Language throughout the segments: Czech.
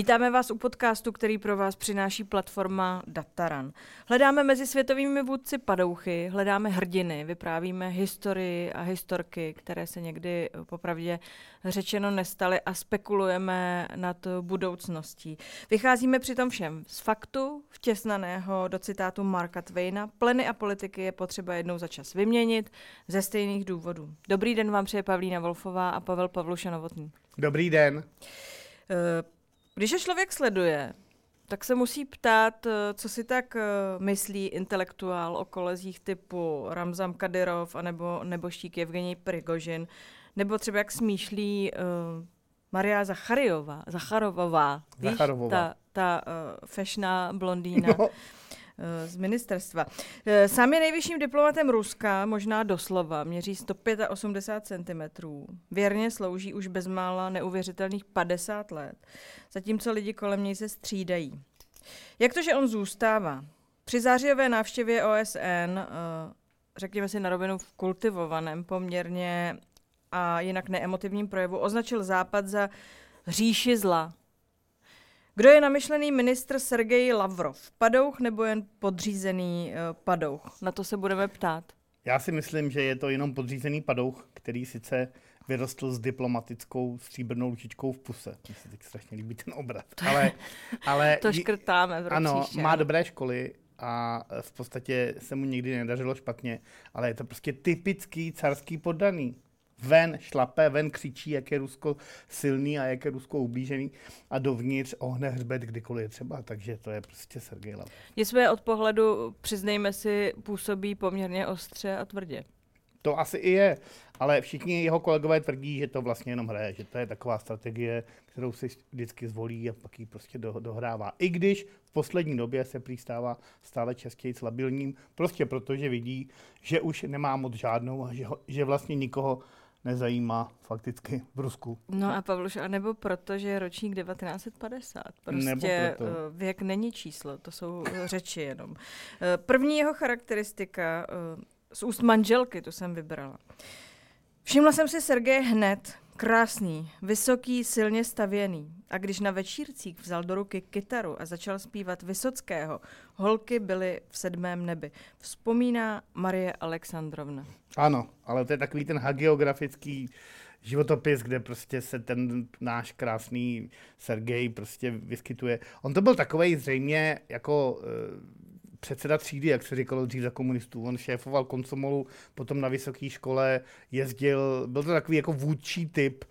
Vítáme vás u podcastu, který pro vás přináší platforma Dataran. Hledáme mezi světovými vůdci padouchy, hledáme hrdiny, vyprávíme historii a historky, které se někdy popravdě řečeno nestaly a spekulujeme nad budoucností. Vycházíme přitom všem z faktu, vtěsnaného do citátu Marka Twaina. Pleny a politiky je potřeba jednou za čas vyměnit ze stejných důvodů. Dobrý den vám přeje Pavlína Wolfová a Pavel Pavluša Novotný. Dobrý den. Eh, když je člověk sleduje, tak se musí ptát, eh, co si tak eh, myslí intelektuál o kolezích typu Ramzam Kadyrov anebo neboštík Evgenij Prigožin, nebo třeba jak smýšlí uh, Maria Zachariová, Zacharovová, Zacharovová. Víš, ta, ta uh, fešná blondýna. No z ministerstva. Sám je nejvyšším diplomatem Ruska, možná doslova, měří 185 cm. Věrně slouží už bezmála neuvěřitelných 50 let, zatímco lidi kolem něj se střídají. Jak to, že on zůstává? Při zářijové návštěvě OSN, řekněme si na rovinu v kultivovaném poměrně a jinak neemotivním projevu, označil Západ za říši zla, kdo je namyšlený ministr Sergej Lavrov? Padouch nebo jen podřízený uh, padouch? Na to se budeme ptát. Já si myslím, že je to jenom podřízený padouch, který sice vyrostl s diplomatickou stříbrnou lžičkou v puse. Mně se teď strašně líbí ten obraz. Ale, ale to škrtáme v Ano, má dobré školy a v podstatě se mu nikdy nedařilo špatně, ale je to prostě typický carský poddaný ven šlape, ven křičí, jak je Rusko silný a jak je Rusko ublížený a dovnitř ohne hřbet kdykoliv je třeba, takže to je prostě Sergej Lavrov. jsme od pohledu, přiznejme si, působí poměrně ostře a tvrdě. To asi i je, ale všichni jeho kolegové tvrdí, že to vlastně jenom hraje, že to je taková strategie, kterou si vždycky zvolí a pak ji prostě do, dohrává. I když v poslední době se přistává stále častěji slabilním, prostě protože vidí, že už nemá moc žádnou a že, ho, že vlastně nikoho nezajímá fakticky v Rusku. No a Pavluš, a nebo proto, že je ročník 1950. Prostě nebo proto. Eh, věk není číslo, to jsou řeči jenom. Eh, první jeho charakteristika eh, z úst manželky, to jsem vybrala. Všimla jsem si Sergeje hned, Krásný, vysoký, silně stavěný. A když na večírcích vzal do ruky kytaru a začal zpívat Vysockého, holky byly v sedmém nebi. Vzpomíná Marie Alexandrovna. Ano, ale to je takový ten hagiografický životopis, kde prostě se ten náš krásný Sergej prostě vyskytuje. On to byl takový zřejmě jako předseda třídy, jak se říkalo dřív za komunistů. On šéfoval konsomolu, potom na vysoké škole jezdil, byl to takový jako vůdčí typ,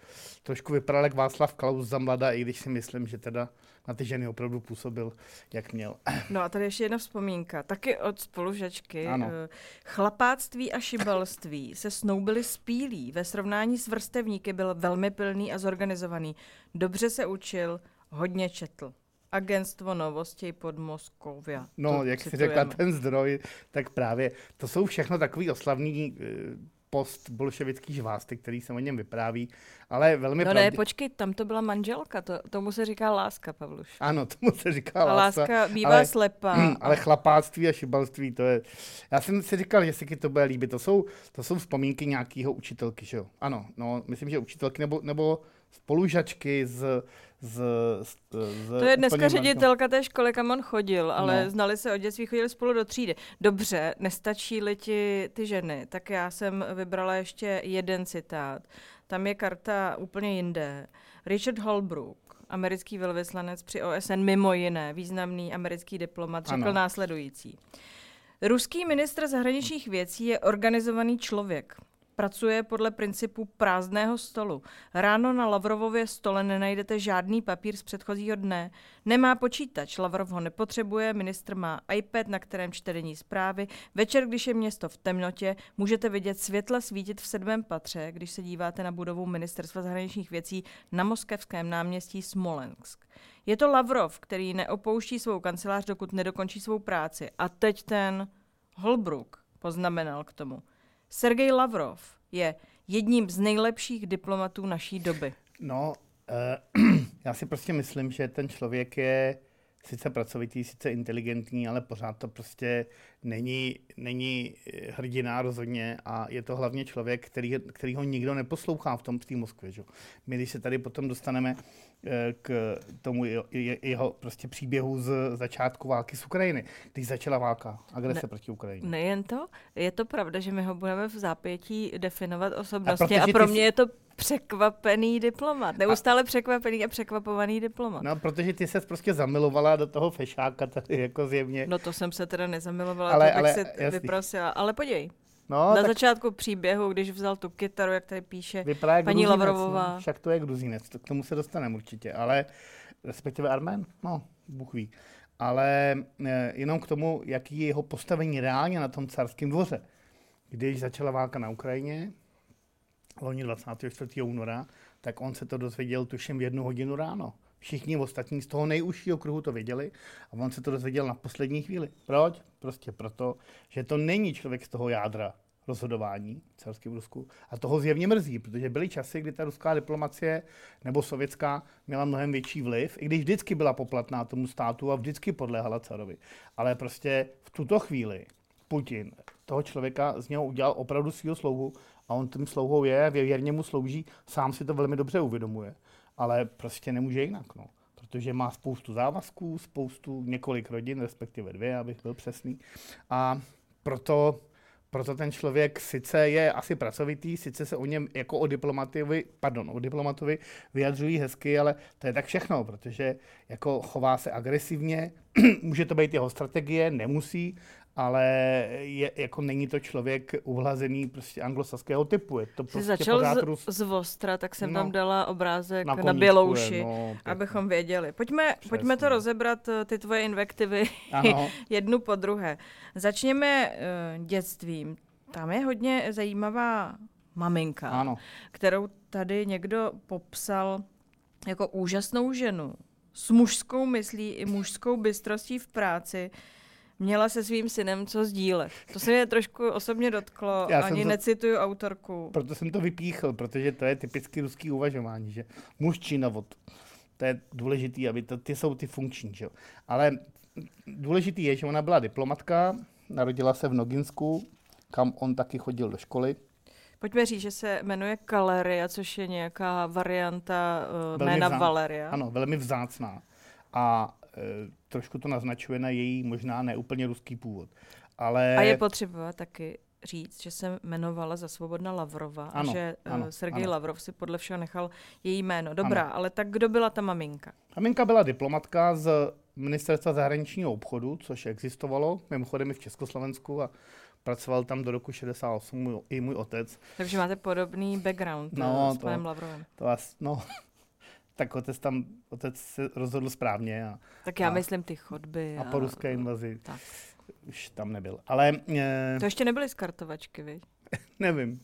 trošku vypadal jak Václav Klaus za mlada, i když si myslím, že teda na ty ženy opravdu působil, jak měl. No a tady ještě jedna vzpomínka, taky od spolužačky. Ano. Eh, chlapáctví a šibalství se snoubili spílí. Ve srovnání s vrstevníky byl velmi pilný a zorganizovaný. Dobře se učil, hodně četl. Agentstvo novosti pod Moskovia. No, to jak jsi řekla, ten zdroj, tak právě to jsou všechno takový oslavný uh, post-bolševický žvásty, který se o něm vypráví, ale velmi No pravdě... ne, počkej, tam to byla manželka, to, tomu se říká láska, Pavluš. Ano, tomu se říká a láska. láska bývá ale, slepá. Ale chlapáctví a šibalství, to je... Já jsem si říkal, že se to bude líbit, to jsou, to jsou vzpomínky nějakého učitelky, že jo? Ano, no, myslím, že učitelky nebo, nebo spolužačky z, z, z, z To je dneska ředitelka té školy, kam on chodil, ale no. znali se od dětství, chodili spolu do třídy. Dobře, nestačí-li ti ty ženy, tak já jsem vybrala ještě jeden citát. Tam je karta úplně jinde. Richard Holbrook, americký velvyslanec při OSN, mimo jiné, významný americký diplomat, řekl ano. následující. Ruský ministr zahraničních věcí je organizovaný člověk. Pracuje podle principu prázdného stolu. Ráno na Lavrovově stole nenajdete žádný papír z předchozího dne. Nemá počítač, Lavrov ho nepotřebuje, ministr má iPad, na kterém čte denní zprávy. Večer, když je město v temnotě, můžete vidět světla svítit v sedmém patře, když se díváte na budovu ministerstva zahraničních věcí na moskevském náměstí Smolensk. Je to Lavrov, který neopouští svou kancelář, dokud nedokončí svou práci. A teď ten Holbrook poznamenal k tomu. Sergej Lavrov je jedním z nejlepších diplomatů naší doby. No, uh, já si prostě myslím, že ten člověk je sice pracovitý, sice inteligentní, ale pořád to prostě není, není eh, hrdina rozhodně a je to hlavně člověk, který, který ho nikdo neposlouchá v tom v té Moskvě. Že? My, když se tady potom dostaneme eh, k tomu jeho prostě příběhu z začátku války z Ukrajiny, když začala válka, agrese ne, proti Ukrajině. Nejen to, je to pravda, že my ho budeme v zápětí definovat osobnostně a, a pro mě je to překvapený diplomat. Neustále a... překvapený a překvapovaný diplomat. No, protože ty se prostě zamilovala do toho fešáka tady jako zjevně. No to jsem se teda nezamilovala, ale, to ale, se vyprosila. Ale podívej, No, na tak... začátku příběhu, když vzal tu kytaru, jak tady píše Vypadá paní Gruzinec, Lavrovová. No, však to je Gruzinec, k tomu se dostaneme určitě, ale respektive Armen, no, Bůh ví. Ale e, jenom k tomu, jaký je jeho postavení reálně na tom carském dvoře. Když začala válka na Ukrajině, loni 24. února, tak on se to dozvěděl tuším v jednu hodinu ráno. Všichni ostatní z toho nejužšího kruhu to věděli a on se to dozvěděl na poslední chvíli. Proč? Prostě proto, že to není člověk z toho jádra rozhodování celským Rusku. A toho zjevně mrzí, protože byly časy, kdy ta ruská diplomacie nebo sovětská měla mnohem větší vliv, i když vždycky byla poplatná tomu státu a vždycky podléhala carovi. Ale prostě v tuto chvíli Putin toho člověka z něho udělal opravdu svého slouhu a on tím slouhou je, věrně mu slouží, sám si to velmi dobře uvědomuje, ale prostě nemůže jinak, no. Protože má spoustu závazků, spoustu, několik rodin, respektive dvě, abych byl přesný. A proto proto ten člověk sice je asi pracovitý, sice se o něm jako o diplomatovi, pardon, o diplomatovi vyjadřují hezky, ale to je tak všechno, protože jako chová se agresivně, může to být jeho strategie, nemusí, ale je, jako není to člověk uhlazený prostě anglosaského typu. Je to prostě začal z, Rus... z Vostra, tak jsem no, tam dala obrázek na, na Bělouši, no, abychom věděli. Pojďme, pojďme to rozebrat, eh, ty tvoje invektivy, jednu po druhé. Začněme uh, dětstvím. Tam je hodně zajímavá maminka, ano. kterou tady někdo popsal jako úžasnou ženu s mužskou myslí i mužskou bystrostí v práci, měla se svým synem co sdílet. To se mě trošku osobně dotklo, Já ani to, necituju autorku. Proto jsem to vypíchl, protože to je typicky ruský uvažování, že muž či navod. To je důležitý, aby to, ty jsou ty funkční. Že? Ale důležitý je, že ona byla diplomatka, narodila se v Noginsku, kam on taky chodil do školy. Pojďme říct, že se jmenuje Kaleria, což je nějaká varianta uh, jména vzá... Valeria. Ano, velmi vzácná. A trošku to naznačuje na její možná neúplně ruský původ. Ale... A je potřeba taky říct, že se jmenovala za Svobodna Lavrova ano, a že e, ano, Sergej ano. Lavrov si podle všeho nechal její jméno. Dobrá, ano. ale tak kdo byla ta maminka? Maminka byla diplomatka z ministerstva zahraničního obchodu, což existovalo mimochodem i v Československu a pracoval tam do roku 68 můj, i můj otec. Takže máte podobný background no, s panem to, Lavrovem. To vás, no, tak otec tam, otec se rozhodl správně. A, tak já a, myslím ty chodby. A, a po ruské invazi tak. už tam nebyl. Ale... E, to ještě nebyly skartovačky, viď? nevím.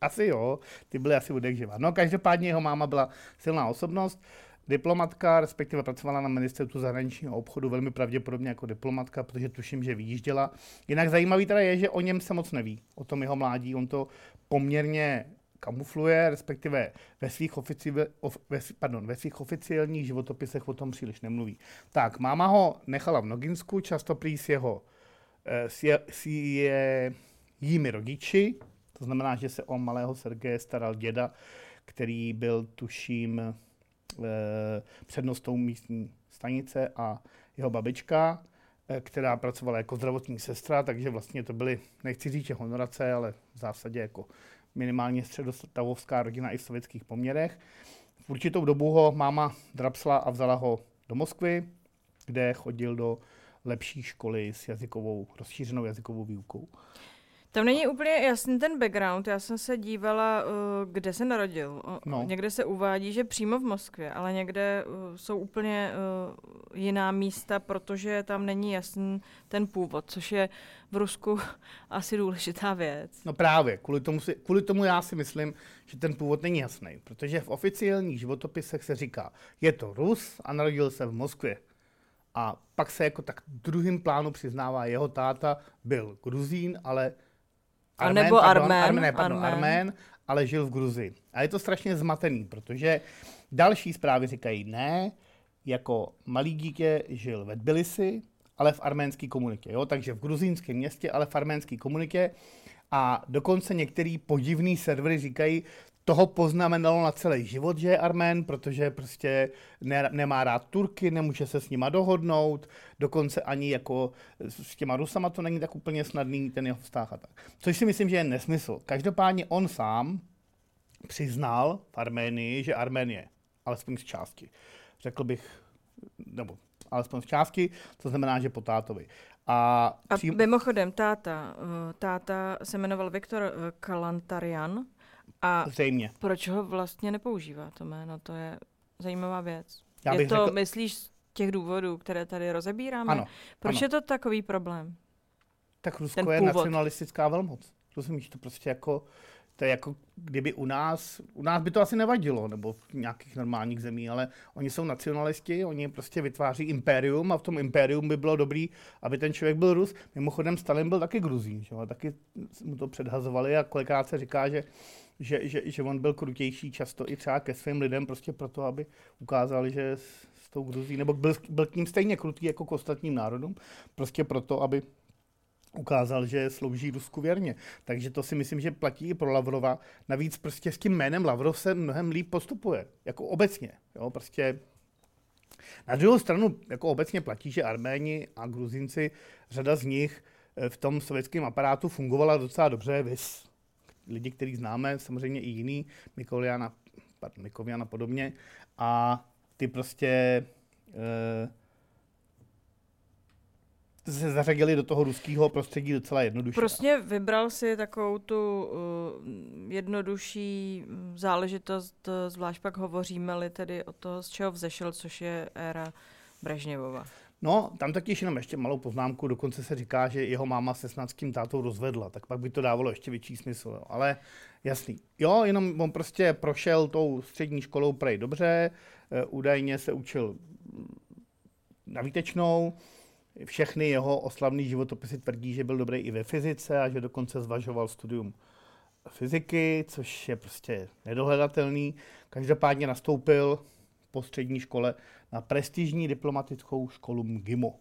Asi jo, ty byly asi udekživa. No každopádně jeho máma byla silná osobnost, diplomatka, respektive pracovala na ministerstvu zahraničního obchodu, velmi pravděpodobně jako diplomatka, protože tuším, že vyjížděla. Jinak zajímavý teda je, že o něm se moc neví, o tom jeho mládí. On to poměrně kamufluje, respektive ve svých, ofici, of, ve, pardon, ve svých oficiálních životopisech o tom příliš nemluví. Tak, máma ho nechala v Noginsku, často prý s jeho eh, s, je, s je, jími rodiči, to znamená, že se o malého Sergeje staral děda, který byl, tuším, eh, přednostou místní stanice a jeho babička, eh, která pracovala jako zdravotní sestra, takže vlastně to byly, nechci říct, že honorace, ale v zásadě jako minimálně středostavovská rodina i v sovětských poměrech. V určitou dobu ho máma drapsla a vzala ho do Moskvy, kde chodil do lepší školy s jazykovou, rozšířenou jazykovou výukou. Tam není úplně jasný ten background. Já jsem se dívala, uh, kde se narodil. No. Někde se uvádí, že přímo v Moskvě, ale někde uh, jsou úplně uh, jiná místa, protože tam není jasný ten původ, což je v Rusku asi důležitá věc. No právě, kvůli tomu, si, kvůli tomu já si myslím, že ten původ není jasný, protože v oficiálních životopisech se říká, je to Rus a narodil se v Moskvě. A pak se jako tak druhým plánu přiznává, jeho táta byl Gruzín, ale Armén, nebo pardon, Armén, Armén, pardon, Armén. Armén, ale žil v Gruzii. A je to strašně zmatený, protože další zprávy říkají ne, jako malý dítě žil ve Tbilisi, ale v arménské komunitě. Jo? Takže v gruzínském městě, ale v arménské komunitě. A dokonce některý podivný servery říkají, toho poznamenalo na celý život, že je Armén, protože prostě ne, nemá rád Turky, nemůže se s nima dohodnout, dokonce ani jako s těma Rusama to není tak úplně snadný ten jeho vztah a tak. Což si myslím, že je nesmysl. Každopádně on sám přiznal v Arménii, že Armén je, alespoň z části. Řekl bych, nebo alespoň z části, to znamená, že po tátovi. A, a přím... mimochodem, táta, eh, táta se jmenoval Viktor eh, Kalantarian, a Zřejmě. proč ho vlastně nepoužívá to jméno? To je zajímavá věc. Já je to, řekl... myslíš, z těch důvodů, které tady rozebíráme? Ano. Proč ano. je to takový problém? Tak Rusko Ten je původ. nacionalistická velmoc. Rozumíš, to prostě jako, to je jako kdyby u nás, u nás by to asi nevadilo, nebo v nějakých normálních zemí, ale oni jsou nacionalisti, oni prostě vytváří impérium a v tom impérium by bylo dobrý, aby ten člověk byl Rus. Mimochodem Stalin byl taky Gruzín, že? taky mu to předhazovali a kolikrát se říká, že že, že, že on byl krutější často i třeba ke svým lidem, prostě proto, aby ukázali, že s, s tou Gruzí, nebo byl, byl k ním stejně krutý jako k ostatním národům, prostě proto, aby ukázal, že slouží Rusku věrně. Takže to si myslím, že platí i pro Lavrova. Navíc prostě s tím jménem Lavrov se mnohem líp postupuje, jako obecně. Jo, prostě na druhou stranu, jako obecně platí, že Arméni a Gruzinci, řada z nich eh, v tom sovětském aparátu fungovala docela dobře, vys lidi, který známe, samozřejmě i jiný, Mikoliana, pardon, Mikovian a podobně. A ty prostě e, se zařadili do toho ruského prostředí docela jednoduše. Prostě vybral si takovou tu uh, jednodušší záležitost, zvlášť pak hovoříme-li tedy o toho, z čeho vzešel, což je éra Brežněvova. No, tam taky jenom ještě malou poznámku, dokonce se říká, že jeho máma se s tátou rozvedla, tak pak by to dávalo ještě větší smysl, jo. ale jasný. Jo, jenom on prostě prošel tou střední školou prej dobře, e, údajně se učil na výtečnou, všechny jeho oslavný životopisy tvrdí, že byl dobrý i ve fyzice a že dokonce zvažoval studium fyziky, což je prostě nedohledatelný. Každopádně nastoupil po střední škole na prestižní diplomatickou školu MGIMO,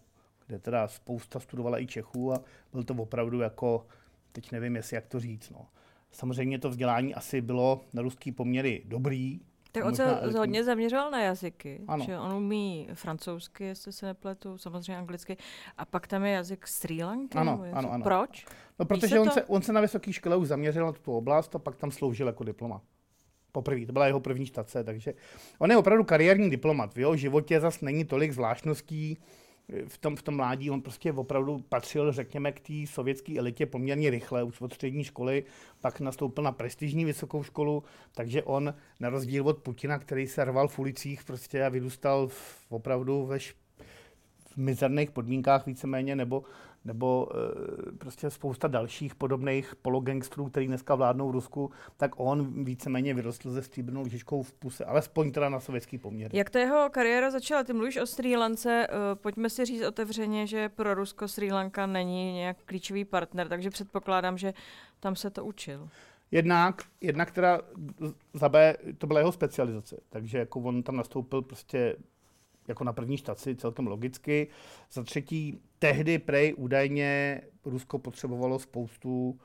kde teda spousta studovala i Čechů a byl to opravdu jako, teď nevím, jestli jak to říct, no. Samozřejmě to vzdělání asi bylo na ruský poměry dobrý, tak on se jazyky. hodně zaměřoval na jazyky. Ano. Že on umí francouzsky, jestli se nepletu, samozřejmě anglicky. A pak tam je jazyk Sri Lanky. Ano, ano, ano. Proč? No, protože on se, on se na vysoké škole už zaměřil na tu oblast a pak tam sloužil jako diplomat poprvé, to byla jeho první štace, takže on je opravdu kariérní diplomat. V jeho životě zase není tolik zvláštností, v tom, v tom mládí on prostě opravdu patřil, řekněme, k té sovětské elitě poměrně rychle, už od střední školy, pak nastoupil na prestižní vysokou školu, takže on, na rozdíl od Putina, který se rval v ulicích prostě a vyrůstal v, opravdu ve š, v mizerných podmínkách víceméně, nebo nebo e, prostě spousta dalších podobných pologangstrů, který dneska vládnou v Rusku, tak on víceméně vyrostl ze stříbrnou lžičkou v puse, alespoň teda na sovětský poměr. Jak ta jeho kariéra začala? Ty mluvíš o Sri Lance, e, pojďme si říct otevřeně, že pro Rusko Sri Lanka není nějak klíčový partner, takže předpokládám, že tam se to učil. Jednak, jednak teda za B, to byla jeho specializace, takže jako on tam nastoupil prostě jako na první štaci, celkem logicky. Za třetí, tehdy prej údajně Rusko potřebovalo spoustu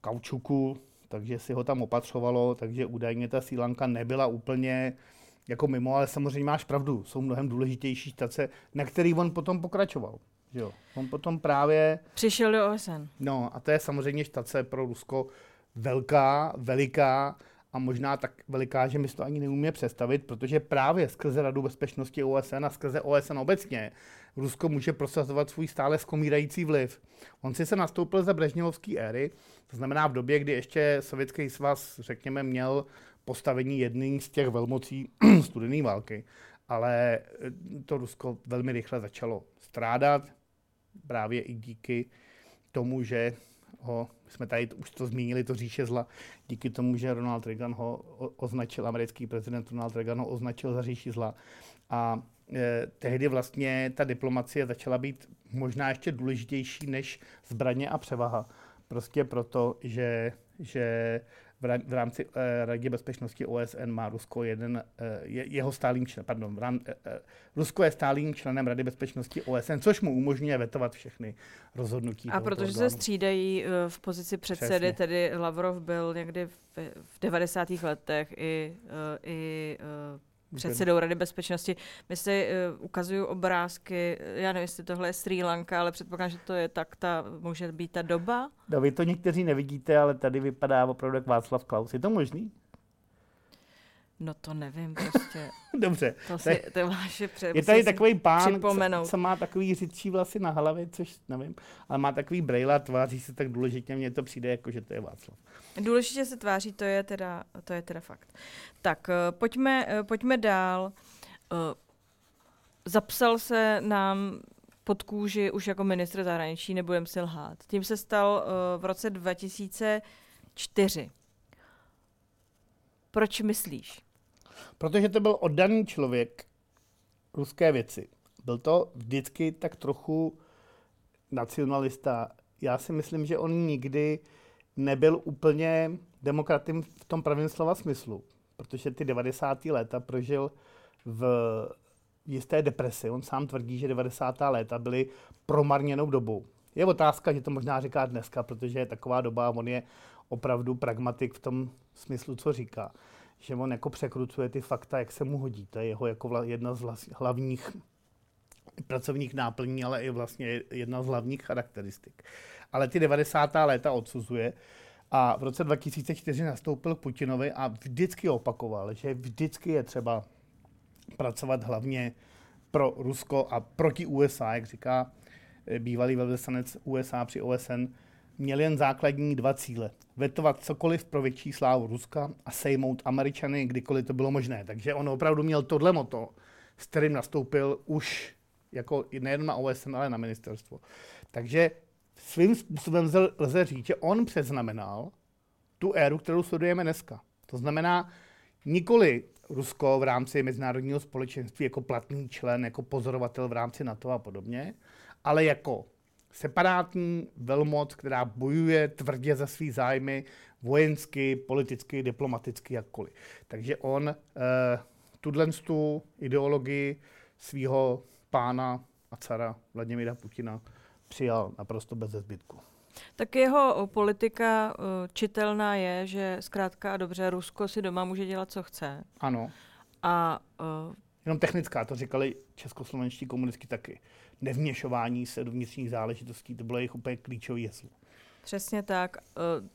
kaučuku, takže si ho tam opatřovalo, takže údajně ta sílanka nebyla úplně jako mimo, ale samozřejmě máš pravdu, jsou mnohem důležitější štace, na který on potom pokračoval. Jo. On potom právě... Přišel do OSN. No a to je samozřejmě štace pro Rusko velká, veliká, a možná tak veliká, že my si to ani neumíme představit, protože právě skrze Radu bezpečnosti OSN a skrze OSN obecně Rusko může prosazovat svůj stále skomírající vliv. On si se nastoupil za Brežněvovské éry, to znamená v době, kdy ještě Sovětský svaz, řekněme, měl postavení jedný z těch velmocí studené války. Ale to Rusko velmi rychle začalo strádat, právě i díky tomu, že ho, jsme tady už to zmínili, to říše zla, díky tomu, že Ronald Reagan ho označil, americký prezident Ronald Reagan ho označil za říši zla. A tehdy vlastně ta diplomacie začala být možná ještě důležitější než zbraně a převaha. Prostě proto, že, že v rámci uh, Radě bezpečnosti OSN má Rusko jeden, uh, je, jeho stálým členem, pardon, rám, Rusko je stálým členem Rady bezpečnosti OSN, což mu umožňuje vetovat všechny rozhodnutí. A protože orgánu. se střídají v pozici předsedy, Přesně. tedy Lavrov byl někdy v, v 90. letech i, i předsedou Rady bezpečnosti. My si uh, ukazují obrázky, já nevím, jestli tohle je Sri Lanka, ale předpokládám, že to je tak, ta, může být ta doba. No, vy to někteří nevidíte, ale tady vypadá opravdu jak Václav Klaus. Je to možný? No to nevím prostě. Dobře. To, si, to vaše pře- Je tady takový pán, co, co, má takový řidčí vlasy na hlavě, což nevím, ale má takový brejle a tváří se tak důležitě, mně to přijde jako, že to je Václav. Důležitě se tváří, to je teda, to je teda fakt. Tak, uh, pojďme, uh, pojďme dál. Uh, zapsal se nám pod kůži už jako ministr zahraničí, nebudem si lhát. Tím se stal v roce 2004. Proč myslíš? Protože to byl oddaný člověk ruské věci. Byl to vždycky tak trochu nacionalista. Já si myslím, že on nikdy nebyl úplně demokratem v tom pravém slova smyslu, protože ty 90. léta prožil v jisté depresi. On sám tvrdí, že 90. léta byly promarněnou dobou. Je otázka, že to možná říká dneska, protože je taková doba a on je opravdu pragmatik v tom smyslu, co říká že on jako překrucuje ty fakta, jak se mu hodí. To je jeho jako vla, jedna z vlas, hlavních pracovních náplní, ale i vlastně jedna z hlavních charakteristik. Ale ty 90. léta odsuzuje a v roce 2004 nastoupil k Putinovi a vždycky opakoval, že vždycky je třeba pracovat hlavně pro Rusko a proti USA, jak říká bývalý velvyslanec USA při OSN, měl jen základní dva cíle. Vetovat cokoliv pro větší slávu Ruska a sejmout Američany, kdykoliv to bylo možné. Takže on opravdu měl tohle moto, s kterým nastoupil už jako nejen na OSN, ale na ministerstvo. Takže svým způsobem lze říct, že on přeznamenal tu éru, kterou sledujeme dneska. To znamená, nikoli Rusko v rámci mezinárodního společenství jako platný člen, jako pozorovatel v rámci NATO a podobně, ale jako separátní velmoc, která bojuje tvrdě za svý zájmy vojensky, politicky, diplomaticky, jakkoliv. Takže on eh, tuhle tu ideologii svého pána a cara Vladimira Putina přijal naprosto bez zbytku. Tak jeho politika uh, čitelná je, že zkrátka a dobře Rusko si doma může dělat, co chce. Ano. A uh, Jenom technická, to říkali českoslovenští komunisti taky nevměšování se do vnitřních záležitostí. To bylo jejich úplně klíčový heslo. Přesně tak. E,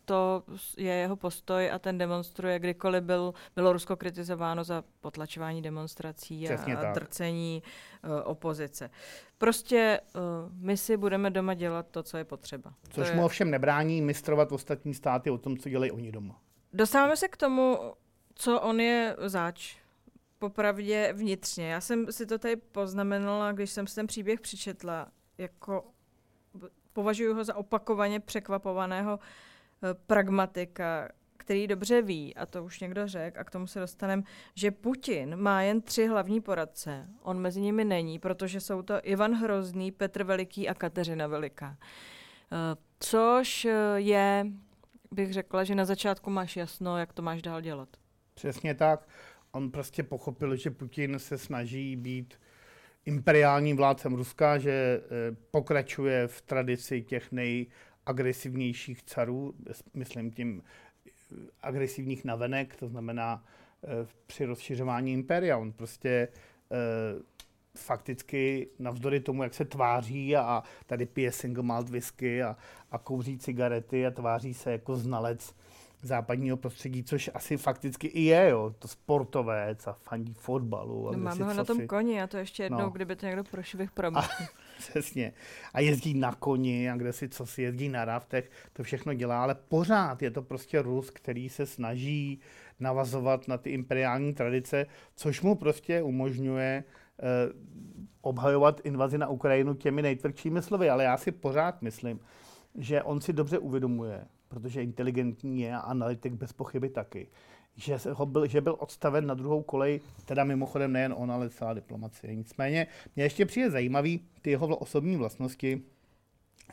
to je jeho postoj a ten demonstruje, kdykoliv byl, bylo Rusko kritizováno za potlačování demonstrací a, a drcení uh, opozice. Prostě uh, my si budeme doma dělat to, co je potřeba. Což to mu je... ovšem nebrání mistrovat ostatní státy o tom, co dělají oni doma. Dostáváme se k tomu, co on je zač popravdě vnitřně. Já jsem si to tady poznamenala, když jsem si ten příběh přečetla, jako považuji ho za opakovaně překvapovaného eh, pragmatika, který dobře ví, a to už někdo řekl, a k tomu se dostaneme, že Putin má jen tři hlavní poradce. On mezi nimi není, protože jsou to Ivan Hrozný, Petr Veliký a Kateřina Veliká. Eh, což eh, je, bych řekla, že na začátku máš jasno, jak to máš dál dělat. Přesně tak on prostě pochopil, že Putin se snaží být imperiálním vládcem Ruska, že eh, pokračuje v tradici těch nejagresivnějších carů, myslím tím eh, agresivních navenek, to znamená eh, při rozšiřování impéria. On prostě fakticky navzdory tomu, jak se tváří a tady pije single malt whisky a, a kouří cigarety a tváří se jako znalec západního prostředí, což asi fakticky i je, jo, to sportovec a fandí fotbalu. A no, máme ho na tom si... koni a to ještě jednou, no. kdyby to někdo prošvih promluvil. Přesně. A jezdí na koni a kde si co si jezdí na raftech, to všechno dělá, ale pořád je to prostě Rus, který se snaží navazovat na ty imperiální tradice, což mu prostě umožňuje eh, obhajovat invazi na Ukrajinu těmi nejtvrdšími slovy. Ale já si pořád myslím, že on si dobře uvědomuje, protože inteligentní je a analytik bez pochyby taky, že, ho byl, že byl odstaven na druhou kolej, teda mimochodem nejen on, ale celá diplomacie. Nicméně mě ještě přijde zajímavý ty jeho osobní vlastnosti,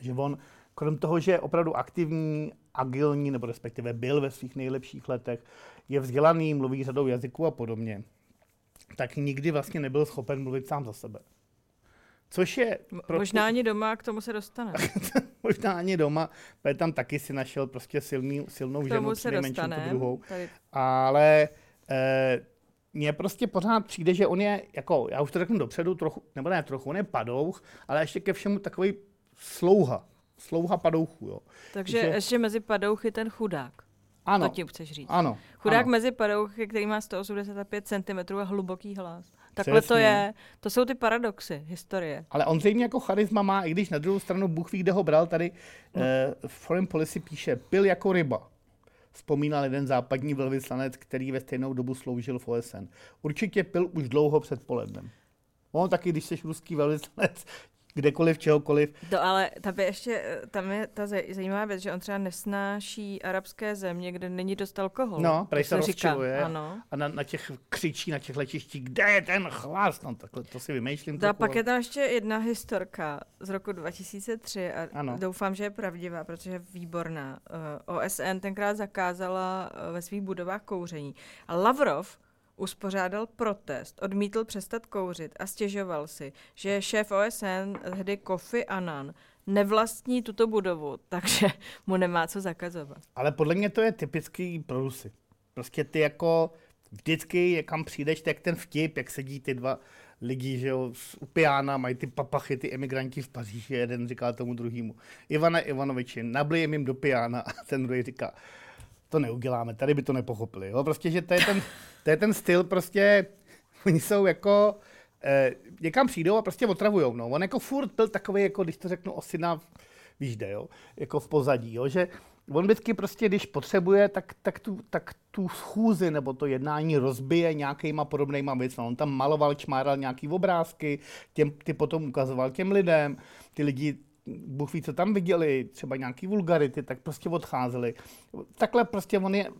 že on krom toho, že je opravdu aktivní agilní, nebo respektive byl ve svých nejlepších letech, je vzdělaný, mluví řadou jazyků a podobně, tak nikdy vlastně nebyl schopen mluvit sám za sebe. Což je... Pro... Možná ani doma k tomu se dostane. Možná ani doma, protože tam taky si našel prostě silný, silnou ženu, nejmenší tu druhou. Tady... Ale eh, mně prostě pořád přijde, že on je, jako, já už to řeknu dopředu, trochu, nebo ne trochu, on je padouch, ale ještě ke všemu takový slouha. Slouha padouchů, jo. Takže že... ještě mezi padouchy ten chudák. Ano. To tím chceš říct. Ano. Chudák ano. mezi padouchy, který má 185 cm a hluboký hlas. Takhle to je. To jsou ty paradoxy historie. Ale on zřejmě jako charisma má, i když na druhou stranu Bůh ví, kde ho bral, tady no. eh, Foreign Policy píše, pil jako ryba. Vzpomínal jeden západní velvyslanec, který ve stejnou dobu sloužil v OSN. Určitě pil už dlouho před polednem. On taky, když jsi ruský velvyslanec, kdekoliv, čehokoliv. To ale tam je ještě, tam je ta zajímavá věc, že on třeba nesnáší arabské země, kde není dost alkoholu. No, prej se rozčiluje ano. a na, na, těch křičí, na těch letištích, kde je ten chlas? No, takhle to si vymýšlím. A pak je tam ještě jedna historka z roku 2003 a ano. doufám, že je pravdivá, protože je výborná. Eh, OSN tenkrát zakázala uh, ve svých budovách kouření. A Lavrov uspořádal protest, odmítl přestat kouřit a stěžoval si, že šéf OSN, tehdy Kofi Annan, nevlastní tuto budovu, takže mu nemá co zakazovat. Ale podle mě to je typický pro Rusy. Prostě ty jako vždycky, kam přijdeš, tak ten vtip, jak sedí ty dva lidi, že jo, z Upiána, mají ty papachy, ty emigranti v Paříži, jeden říká tomu druhému, Ivane Ivanoviči, nablijem jim do piána a ten druhý říká, to neuděláme, tady by to nepochopili. Jo? Prostě, že to je ten, to je ten styl, prostě oni jsou jako, eh, někam přijdou a prostě otravujou. No. On jako furt byl takový, jako když to řeknu o syna, víš kde, jo? jako v pozadí, jo? že on vždycky prostě, když potřebuje, tak, tak, tu, tak tu schůzi nebo to jednání rozbije nějakýma podobnýma věcmi. On tam maloval, čmáral nějaký obrázky, těm, ty potom ukazoval těm lidem, ty lidi Bůh ví, co tam viděli, třeba nějaký vulgarity, tak prostě odcházeli. Takhle prostě on je,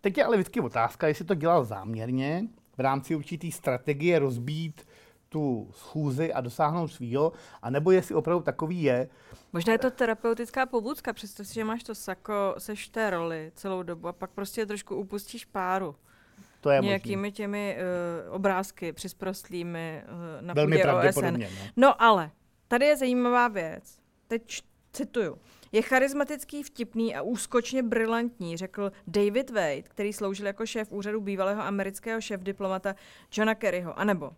teď je ale vždycky otázka, jestli to dělal záměrně, v rámci určitý strategie rozbít tu schůzi a dosáhnout svýho, anebo jestli opravdu takový je. Možná je to terapeutická pobudka, přestože že máš to sako, seš v té roli celou dobu a pak prostě trošku upustíš páru. To je Nějakými možný. těmi uh, obrázky přisprostlými uh, na Velmi půdě OSN. No. no ale, tady je zajímavá věc teď cituju. Je charismatický, vtipný a úskočně brilantní, řekl David Wade, který sloužil jako šéf úřadu bývalého amerického šéf-diplomata Johna Kerryho, anebo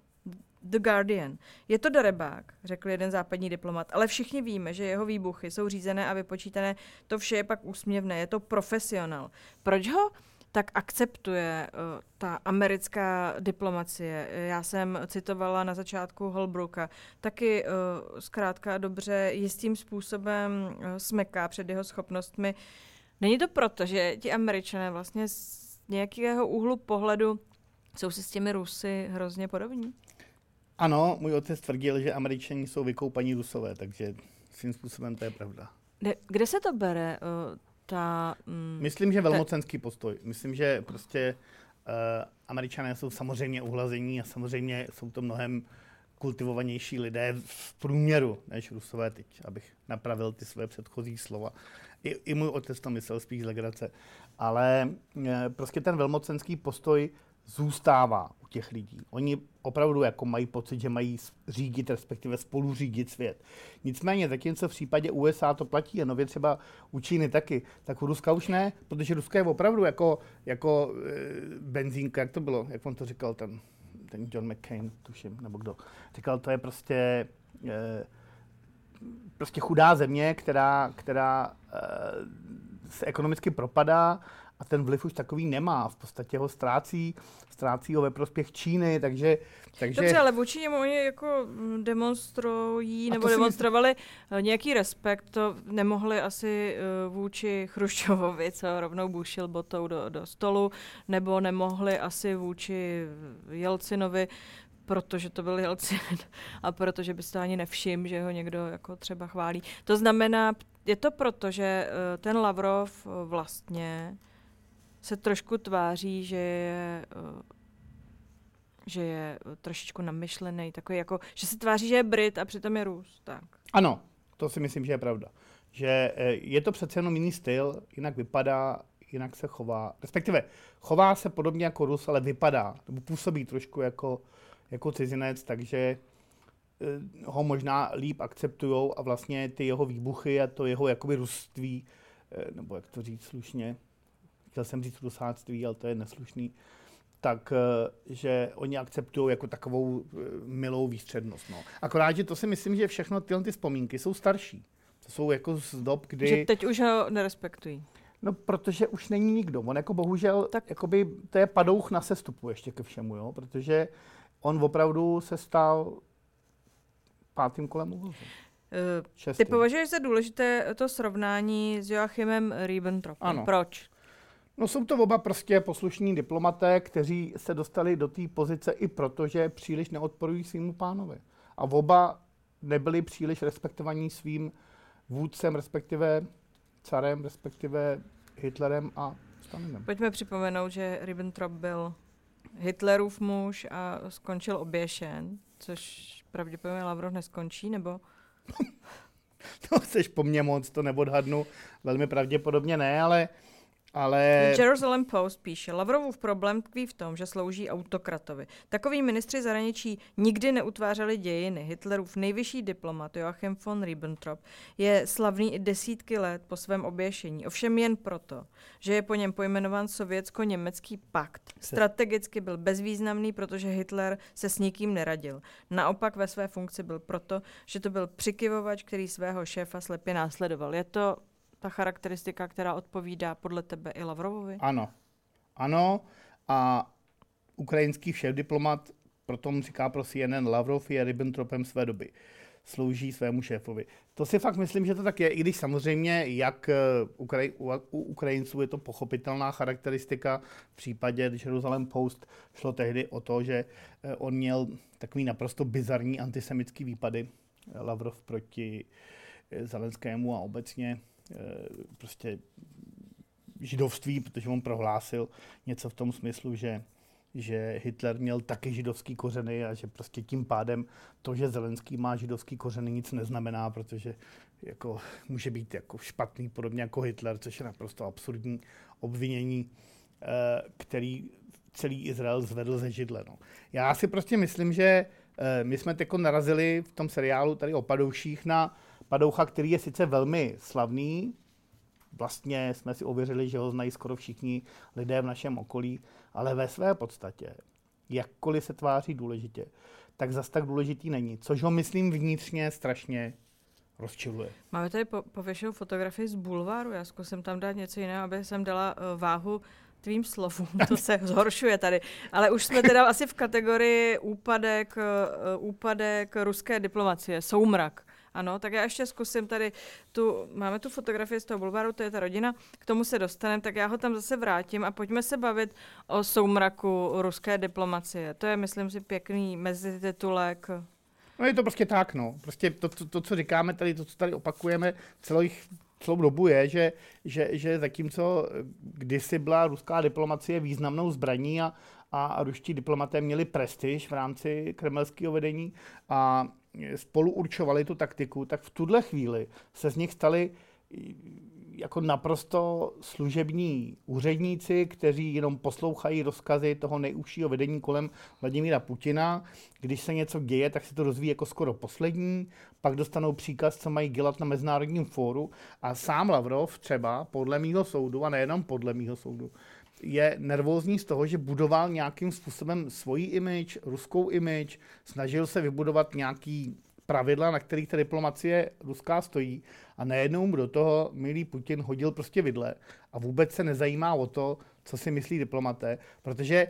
The Guardian. Je to darebák, řekl jeden západní diplomat, ale všichni víme, že jeho výbuchy jsou řízené a vypočítané. To vše je pak úsměvné, je to profesionál. Proč ho tak akceptuje uh, ta americká diplomacie. Já jsem citovala na začátku Holbrooka. Taky uh, zkrátka dobře jistým způsobem uh, smeká před jeho schopnostmi. Není to proto, že ti američané vlastně z nějakého úhlu pohledu jsou si s těmi Rusy hrozně podobní? Ano, můj otec tvrdil, že američani jsou vykoupaní rusové, takže svým způsobem to je pravda. Kde, kde se to bere? Ta... Mm, Myslím, že velmocenský postoj. Myslím, že prostě uh, američané jsou samozřejmě uhlazení a samozřejmě jsou to mnohem kultivovanější lidé v průměru než rusové teď, abych napravil ty své předchozí slova. I, i můj otec to myslel spíš z legrace. Ale uh, prostě ten velmocenský postoj zůstává u těch lidí. Oni opravdu jako mají pocit, že mají řídit, respektive spolu řídit svět. Nicméně, zatímco v případě USA to platí, a nově třeba u Číny taky, tak u Ruska už ne, protože Ruska je opravdu jako, jako e, benzínka, jak to bylo, jak on to říkal, ten, ten John McCain, tuším, nebo kdo. Říkal, to je prostě e, prostě chudá země, která, která e, se ekonomicky propadá a ten vliv už takový nemá. V podstatě ho ztrácí, ztrácí ho ve prospěch Číny, takže... takže... Dobře, ale vůči němu oni jako demonstrují, nebo demonstrovali myslím... nějaký respekt, to nemohli asi uh, vůči Chruščovovi, co rovnou bušil botou do, do stolu, nebo nemohli asi vůči Jelcinovi, protože to byl Jelcin a protože byste ani nevšim, že ho někdo jako třeba chválí. To znamená, je to proto, že uh, ten Lavrov vlastně se trošku tváří, že je, eh, že je trošičku namyšlený, takový jako, že se tváří, že je Brit a přitom je Rus. Tak. Ano, to si myslím, že je pravda. že eh, je to přece jenom jiný styl, jinak vypadá, jinak se chová. Respektive chová se podobně jako Rus, ale vypadá, nebo působí trošku jako, jako cizinec, takže eh, ho možná líp akceptujou a vlastně ty jeho výbuchy a to jeho jakoby ruství, nebo jak to říct slušně, chtěl jsem říct rusáctví, ale to je neslušný, tak že oni akceptují jako takovou milou výstřednost. No. Akorát, že to si myslím, že všechno tyhle ty vzpomínky jsou starší. To jsou jako z dob, kdy... Že teď už ho nerespektují. No, protože už není nikdo. On jako bohužel, tak... jakoby, to je padouch na sestupu ještě ke všemu, jo? protože on opravdu se stal pátým kolem uvozu. Uh, ty považuješ za důležité to srovnání s Joachimem Ribbentropem. Ano. Proč? No jsou to oba prostě poslušní diplomaté, kteří se dostali do té pozice i proto, že příliš neodporují svýmu pánovi. A oba nebyli příliš respektovaní svým vůdcem, respektive carem, respektive Hitlerem a Stalinem. Pojďme připomenout, že Ribbentrop byl Hitlerův muž a skončil oběšen, což pravděpodobně Lavrov neskončí, nebo? to chceš po mně moc, to neodhadnu. Velmi pravděpodobně ne, ale ale... Jerusalem Post píše, Lavrovův problém tkví v tom, že slouží autokratovi. Takoví ministři zahraničí nikdy neutvářeli dějiny. Hitlerův nejvyšší diplomat Joachim von Ribbentrop je slavný i desítky let po svém oběšení. Ovšem jen proto, že je po něm pojmenován sovětsko-německý pakt. Strategicky byl bezvýznamný, protože Hitler se s nikým neradil. Naopak ve své funkci byl proto, že to byl přikyvovač, který svého šéfa slepě následoval. Je to ta charakteristika, která odpovídá podle tebe i Lavrovovi? Ano. Ano a ukrajinský šéf diplomat proto říká pro CNN Lavrov je Ribbentropem své doby. Slouží svému šéfovi. To si fakt myslím, že to tak je, i když samozřejmě, jak eh, Ukraj, u, Ukrajinců je to pochopitelná charakteristika. V případě Jerusalem Post šlo tehdy o to, že eh, on měl takový naprosto bizarní antisemický výpady Lavrov proti eh, Zelenskému a obecně prostě židovství, protože on prohlásil něco v tom smyslu, že, že Hitler měl taky židovský kořeny a že prostě tím pádem to, že Zelenský má židovský kořeny, nic neznamená, protože jako může být jako špatný, podobně jako Hitler, což je naprosto absurdní obvinění, eh, který celý Izrael zvedl ze židle. No. Já si prostě myslím, že eh, my jsme teď narazili v tom seriálu tady o padouších na Padoucha, který je sice velmi slavný, vlastně jsme si ověřili, že ho znají skoro všichni lidé v našem okolí, ale ve své podstatě, jakkoliv se tváří důležitě, tak zas tak důležitý není, což ho myslím vnitřně strašně rozčiluje. Máme tady po, pověšenou fotografii z bulváru, já zkusím tam dát něco jiného, aby jsem dala uh, váhu tvým slovům, to se zhoršuje tady. Ale už jsme teda asi v kategorii úpadek, uh, úpadek ruské diplomacie, soumrak. Ano, tak já ještě zkusím tady tu, máme tu fotografii z toho bulváru, to je ta rodina, k tomu se dostaneme, tak já ho tam zase vrátím a pojďme se bavit o soumraku ruské diplomacie. To je, myslím si, pěkný mezititulek. No je to prostě tak, no. Prostě to, to, to co říkáme tady, to, co tady opakujeme celou, celou dobu je, že, že, že zatímco kdysi byla ruská diplomacie významnou zbraní a, a, a ruští diplomaté měli prestiž v rámci kremelského vedení a spolu určovali tu taktiku, tak v tuhle chvíli se z nich stali jako naprosto služební úředníci, kteří jenom poslouchají rozkazy toho nejúžšího vedení kolem Vladimíra Putina. Když se něco děje, tak se to rozvíjí jako skoro poslední, pak dostanou příkaz, co mají dělat na mezinárodním fóru a sám Lavrov třeba podle mýho soudu, a nejenom podle mýho soudu, je nervózní z toho, že budoval nějakým způsobem svoji image, ruskou image, snažil se vybudovat nějaký pravidla, na kterých ta diplomacie ruská stojí. A najednou mu do toho milý Putin hodil prostě vidle. A vůbec se nezajímá o to, co si myslí diplomaté, protože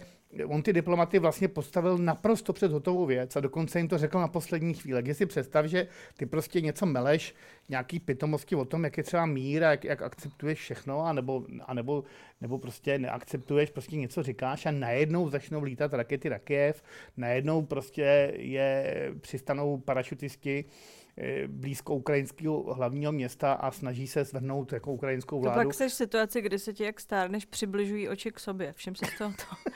on ty diplomaty vlastně postavil naprosto před hotovou věc a dokonce jim to řekl na poslední chvíli. Když si představ, že ty prostě něco meleš, nějaký pitomosti o tom, jak je třeba mír a jak, jak akceptuješ všechno, anebo, anebo, nebo prostě neakceptuješ, prostě něco říkáš a najednou začnou lítat rakety Rakiev, najednou prostě je přistanou parašutisti, blízko ukrajinského hlavního města a snaží se zvrhnout jako ukrajinskou vládu. To pak jsi v situaci, kdy se ti jak stárneš přibližují oči k sobě. Všem se to, to,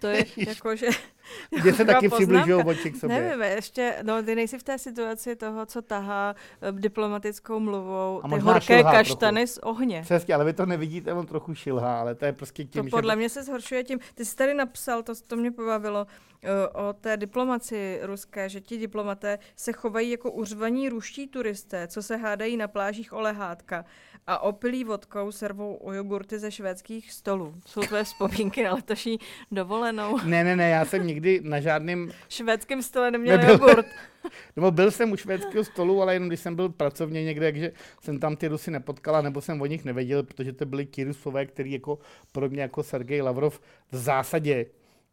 to je jako, že Kde se taky přibližují oči k sobě. Nevím, ještě, no ty nejsi v té situaci toho, co tahá uh, diplomatickou mluvou A ty horké kaštany trochu. z ohně. Přesně, ale vy to nevidíte, on trochu šilhá, ale to je prostě tím, To že... podle mě se zhoršuje tím. Ty jsi tady napsal, to, to mě pobavilo, uh, o té diplomaci ruské, že ti diplomaté se chovají jako uřvaní ruští turisté, co se hádají na plážích o lehátka a opilí vodkou servou o jogurty ze švédských stolů. Jsou tvoje vzpomínky na letošní dovolenou. Ne, ne, ne, já jsem nikdy na žádném, švédském stole neměl Nebyl. jogurt. nebo byl jsem u švédského stolu, ale jenom když jsem byl pracovně někde, takže jsem tam ty Rusy nepotkala, nebo jsem o nich nevěděl, protože to byli ti Rusové, který jako podobně jako Sergej Lavrov v zásadě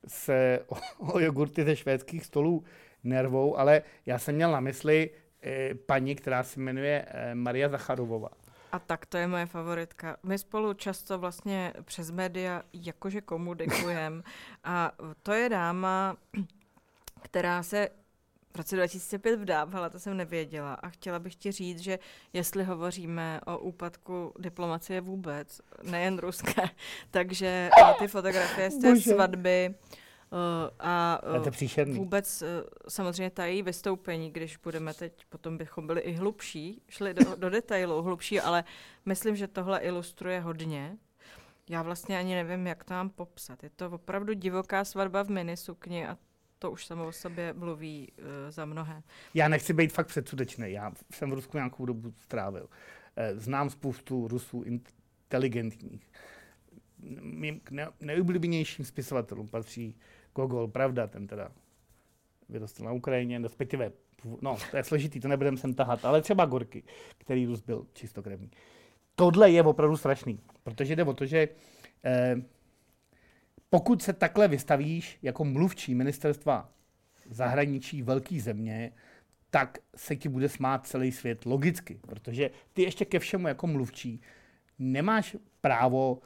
se o, o jogurty ze švédských stolů nervou, ale já jsem měl na mysli eh, paní, která se jmenuje eh, Maria Zacharovová. A tak to je moje favoritka. My spolu často vlastně přes média jakože komunikujeme. A to je dáma, která se v roce 2005 vdávala, to jsem nevěděla. A chtěla bych ti říct, že jestli hovoříme o úpadku diplomacie vůbec, nejen ruské, takže eh, ty fotografie z té Bože. svatby a A to je uh, příšerný. vůbec uh, samozřejmě ta její vystoupení, když budeme teď, potom bychom byli i hlubší, šli do, do detailu hlubší, ale myslím, že tohle ilustruje hodně. Já vlastně ani nevím, jak to mám popsat. Je to opravdu divoká svatba v minisukni a to už samo o sobě mluví uh, za mnohé. Já nechci být fakt předsudečný. Já jsem v Rusku nějakou dobu strávil. Eh, Znám spoustu Rusů inteligentních. Mým ne- nejoblíbenějším spisovatelům patří Gogol, pravda, ten teda vyrostl na Ukrajině, respektive, no, to je složitý, to nebudem sem tahat, ale třeba Gorky, který Rus byl čistokrevný. Tohle je opravdu strašný, protože jde o to, že eh, pokud se takhle vystavíš jako mluvčí ministerstva zahraničí velké země, tak se ti bude smát celý svět logicky, protože ty ještě ke všemu jako mluvčí nemáš právo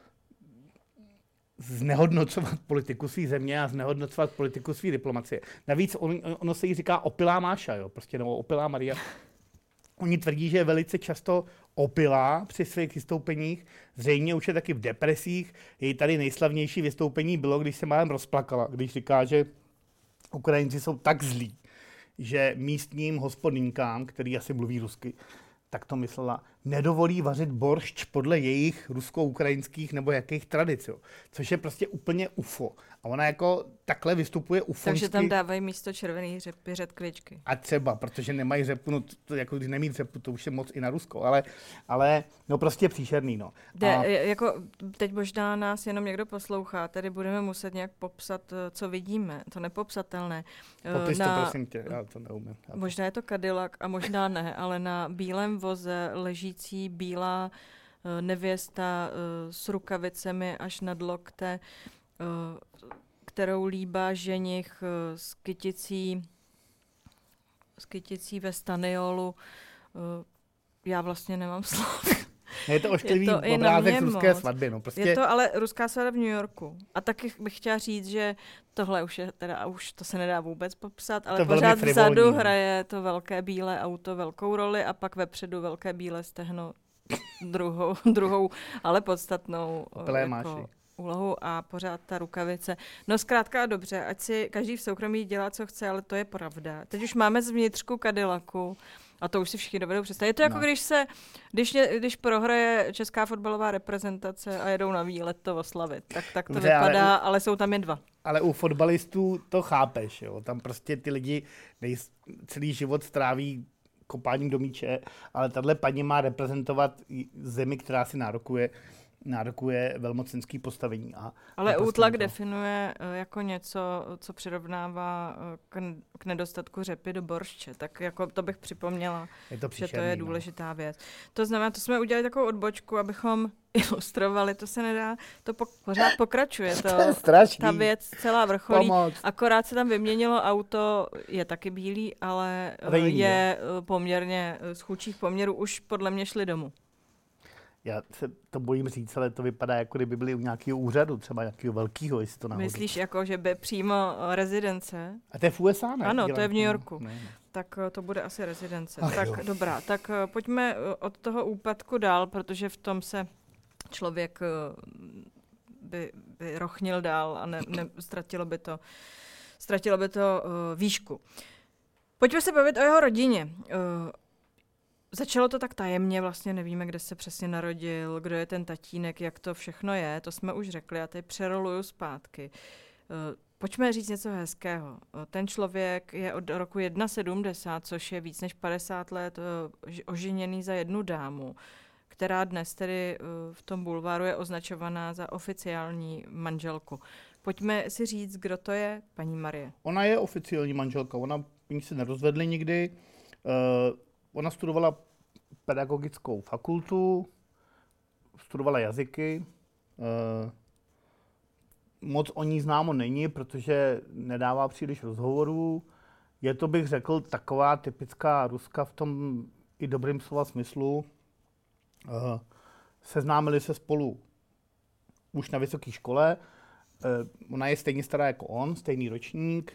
znehodnocovat politiku své země a znehodnocovat politiku své diplomacie. Navíc on, ono se jí říká opilá Máša, jo, prostě, nebo opilá Maria. Oni tvrdí, že je velice často opilá při svých vystoupeních, zřejmě už je taky v depresích. Její tady nejslavnější vystoupení bylo, když se málem rozplakala, když říká, že Ukrajinci jsou tak zlí, že místním hospodynkám, který asi mluví rusky, tak to myslela, nedovolí vařit boršč podle jejich rusko-ukrajinských nebo jakých tradic, jo. což je prostě úplně UFO. A ona jako takhle vystupuje ufonsky. Takže tam dávají místo červený řepy řetkvičky. A třeba, protože nemají řepu, no to, jako když nemít řepu, to už je moc i na Rusko, ale, ale no prostě příšerný, no. De, A, jako teď možná nás jenom někdo poslouchá, tady budeme muset nějak popsat, eh, co vidíme, to nepopsatelné. Eh, popis to, prosím tě, já to neumím. Já to- Možná je to Cadillac a možná ne, ale na bílém voze ležící bílá eh, nevěsta eh, s rukavicemi až nad lokte, eh, kterou líbá ženich s kyticí, s kyticí ve staniolu. Já vlastně nemám slov. Je to ošklivý je to obrázek z ruské moc. svatby, no prostě. Je to ale ruská svatba v New Yorku. A taky bych chtěla říct, že tohle už je teda, už to se nedá vůbec popsat, ale To pořád vzadu no. hraje to velké bílé auto velkou roli a pak vepředu velké bílé stehno druhou, druhou ale podstatnou eh, jako úlohu a pořád ta rukavice. No zkrátka dobře, ať si každý v soukromí dělá, co chce, ale to je pravda. Teď už máme zvnitřku Cadillacu a to už si všichni dovedou představit. Je to jako No. když se, když, ně, když prohraje česká fotbalová reprezentace a jedou na výlet to oslavit, tak, tak to Dobře, vypadá, ale, ale jsou tam jen dva. Ale u fotbalistů to chápeš, jo. Tam prostě ty lidi nejs- celý život stráví kopáním do míče, ale tahle paní má reprezentovat zemi, která si nárokuje, nárokuje velmocenský postavení. A Ale útlak to. definuje eh, jako něco, co přirovnává eh, k, nedostatku řepy do borště. Tak jako to bych připomněla, je to že to příšerný, je no. důležitá věc. To znamená, to jsme udělali takovou odbočku, abychom ilustrovali, to se nedá, to po, pořád pokračuje. To, To je strašný. ta věc celá vrcholí. Pomoc. Akorát se tam vyměnilo auto, je taky bílý, ale eh, Ale jiný, je eh, poměrně eh, z chudších poměrů, už podle mě šli domů. Já se to bojím říct, ale to vypadá, jako kdyby byli u nějakého úřadu, třeba nějakého velkého, jestli to náhodou. Myslíš jako, že by přímo eh, rezidence, A to je v USA, ne? Ano, to je v New Yorku. Ne, ne. tak eh, to bude asi rezidence. Ach tak jo. dobrá, tak eh, pojďme od toho úpadku dál, protože v tom se člověk by, by rochnil dál a ne, ne, ztratilo by to ztratilo by to uh, výšku. Pojďme se bavit o jeho rodině. Uh, Začalo to tak tajemně, vlastně nevíme, kde se přesně narodil, kdo je ten tatínek, jak to všechno je, to jsme už řekli, já teď přeroluju zpátky. Uh, Pojďme říct něco hezkého. Ten člověk je od roku 1,70, což je víc než 50 let oženěný za jednu dámu která dnes tedy eh, v tom bulváru je označovaná za oficiální manželku. Pojďme si říct, kdo to je, paní Marie. Ona je oficiální manželka, ona se nerozvedli nikdy. Ona studovala pedagogickou fakultu, studovala jazyky. Uh, moc o ní známo není, protože nedává příliš rozhovorů. Je to, bych řekl, taková typická Ruska v tom i dobrým slova smyslu. Uh, seznámili se spolu už na vysoké škole. Uh, ona je stejně stará jako on, stejný ročník.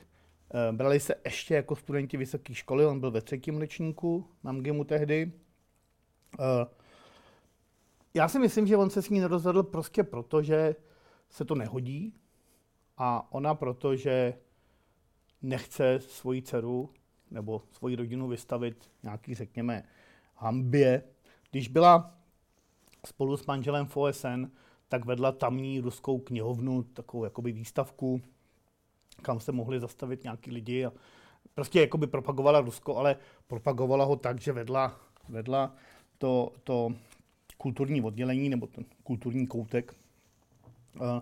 Uh, brali se ještě jako studenti vysoké školy, on byl ve třetím ročníku na MGIMu tehdy. Já si myslím, že on se s ní nerozvedl prostě proto, že se to nehodí a ona proto, že nechce svoji dceru nebo svoji rodinu vystavit nějaký, řekněme, hambě. Když byla spolu s manželem v OSN, tak vedla tamní ruskou knihovnu, takovou jakoby výstavku, kam se mohli zastavit nějaký lidi a prostě jakoby propagovala Rusko, ale propagovala ho tak, že vedla, vedla to, to kulturní oddělení nebo ten kulturní koutek. Uh,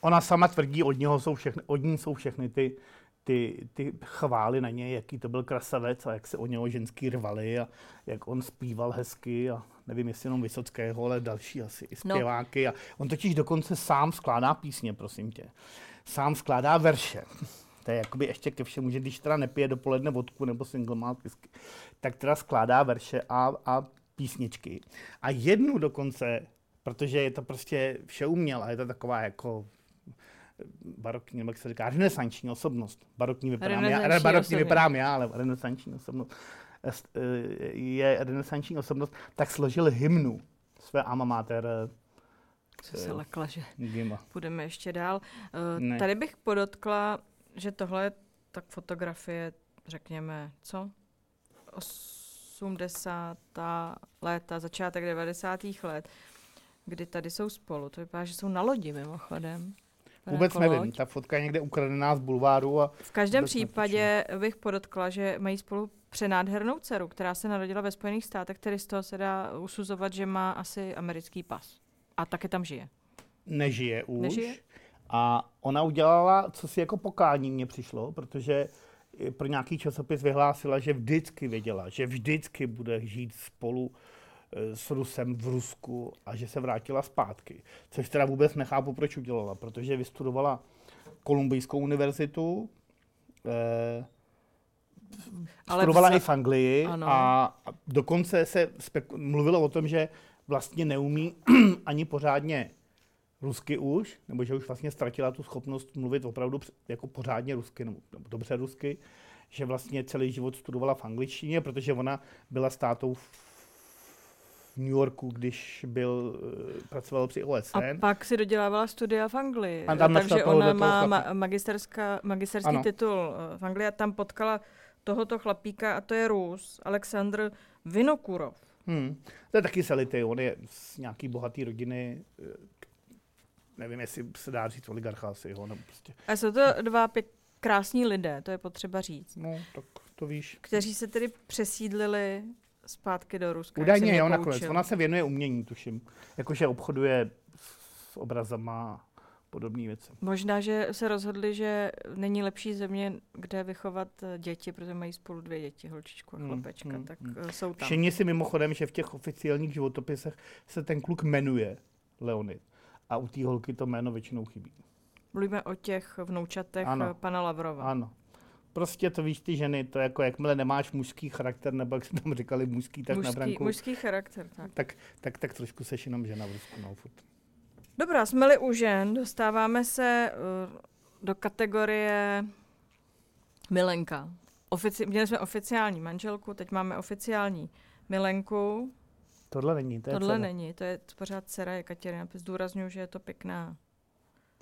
ona sama tvrdí, od, něho jsou všechny, od ní jsou všechny ty, ty, ty chvály na něj, jaký to byl krasavec a jak se o něho ženský rvali a jak on zpíval hezky a nevím, jestli jenom Vysockého, ale další asi i no. zpěváky. No. A on totiž dokonce sám skládá písně, prosím tě. Sám skládá verše. To je jakoby ještě ke všemu, že když teda nepije dopoledne vodku nebo single malt whisky, tak teda skládá verše a, a písničky. A jednu dokonce, protože je to prostě vše uměl a je to taková jako barokní, nebo jak se říká, renesanční osobnost. Barokní vypadám já, barokní vypadám já, ale renesanční osobnost je renesanční osobnost, tak složil hymnu své alma mater. Co se lekla, že Gima. půjdeme ještě dál. Uh, tady bych podotkla, že tohle je tak fotografie, řekněme, co? 80. léta, začátek 90. let, kdy tady jsou spolu. To vypadá, že jsou na lodi mimochodem. Vůbec jako nevím, ta fotka je někde ukradená z bulváru. A v každém případě nepřičím. bych podotkla, že mají spolu přenádhernou dceru, která se narodila ve Spojených státech, který z toho se dá usuzovat, že má asi americký pas. A taky tam žije. Nežije už. Nežije? A ona udělala, co si jako pokání mně přišlo, protože pro nějaký časopis vyhlásila, že vždycky věděla, že vždycky bude žít spolu Eh, s Rusem v Rusku a že se vrátila zpátky. Což teda vůbec nechápu, proč udělala, protože vystudovala Kolumbijskou univerzitu, eh, Ale studovala vza... i v Anglii ano. a dokonce se mluvilo o tom, že vlastně neumí ani pořádně rusky už, nebo že už vlastně ztratila tu schopnost mluvit opravdu jako pořádně rusky, nebo, dobře rusky, že vlastně celý život studovala v angličtině, protože ona byla státou v New Yorku, když byl, eh, pracoval při OSN. A pak si dodělávala studia v Anglii. A tam takže ona má ma- magisterský titul eh, v Anglii a tam potkala tohoto chlapíka a to je Rus, Aleksandr Vinokurov. Hmm. To je taky selity, on je z nějaký bohatý rodiny, eh, nevím, jestli se dá říct oligarcha asi, jo, nebo prostě. A jsou to dva pěk, krásní lidé, to je potřeba říct. No, tak to víš. Kteří se tedy přesídlili zpátky do Ruska. Údajně jo, nakonec. Ona se věnuje umění, tuším. Jakože obchoduje s obrazama podobné věci. Možná, že se rozhodli, že není lepší země, kde vychovat eh, děti, protože mají spolu dvě děti, holčičku a hmm, chlapečka, hmm, tak hmm. jsou tam. Všimni si mimochodem, že v těch oficiálních životopisech se ten kluk jmenuje Leonid a u té holky to jméno většinou chybí. Mluvíme o těch vnoučatech ano. pana Lavrova. Ano, prostě to víš ty ženy, to jako jakmile nemáš mužský charakter, nebo jak se tam říkali mužský, tak mužský, na branku. Mužský charakter, tak. Tak, tak, tak trošku seš jenom žena v Rusku, no furt. Dobrá, jsme-li u žen, dostáváme se uh, do kategorie milenka. Ofici- měli jsme oficiální manželku, teď máme oficiální milenku. Tohle není, to je Tohle dcera. není, to je pořád dcera Katěrina. Zdůraznuju, že je to pěkná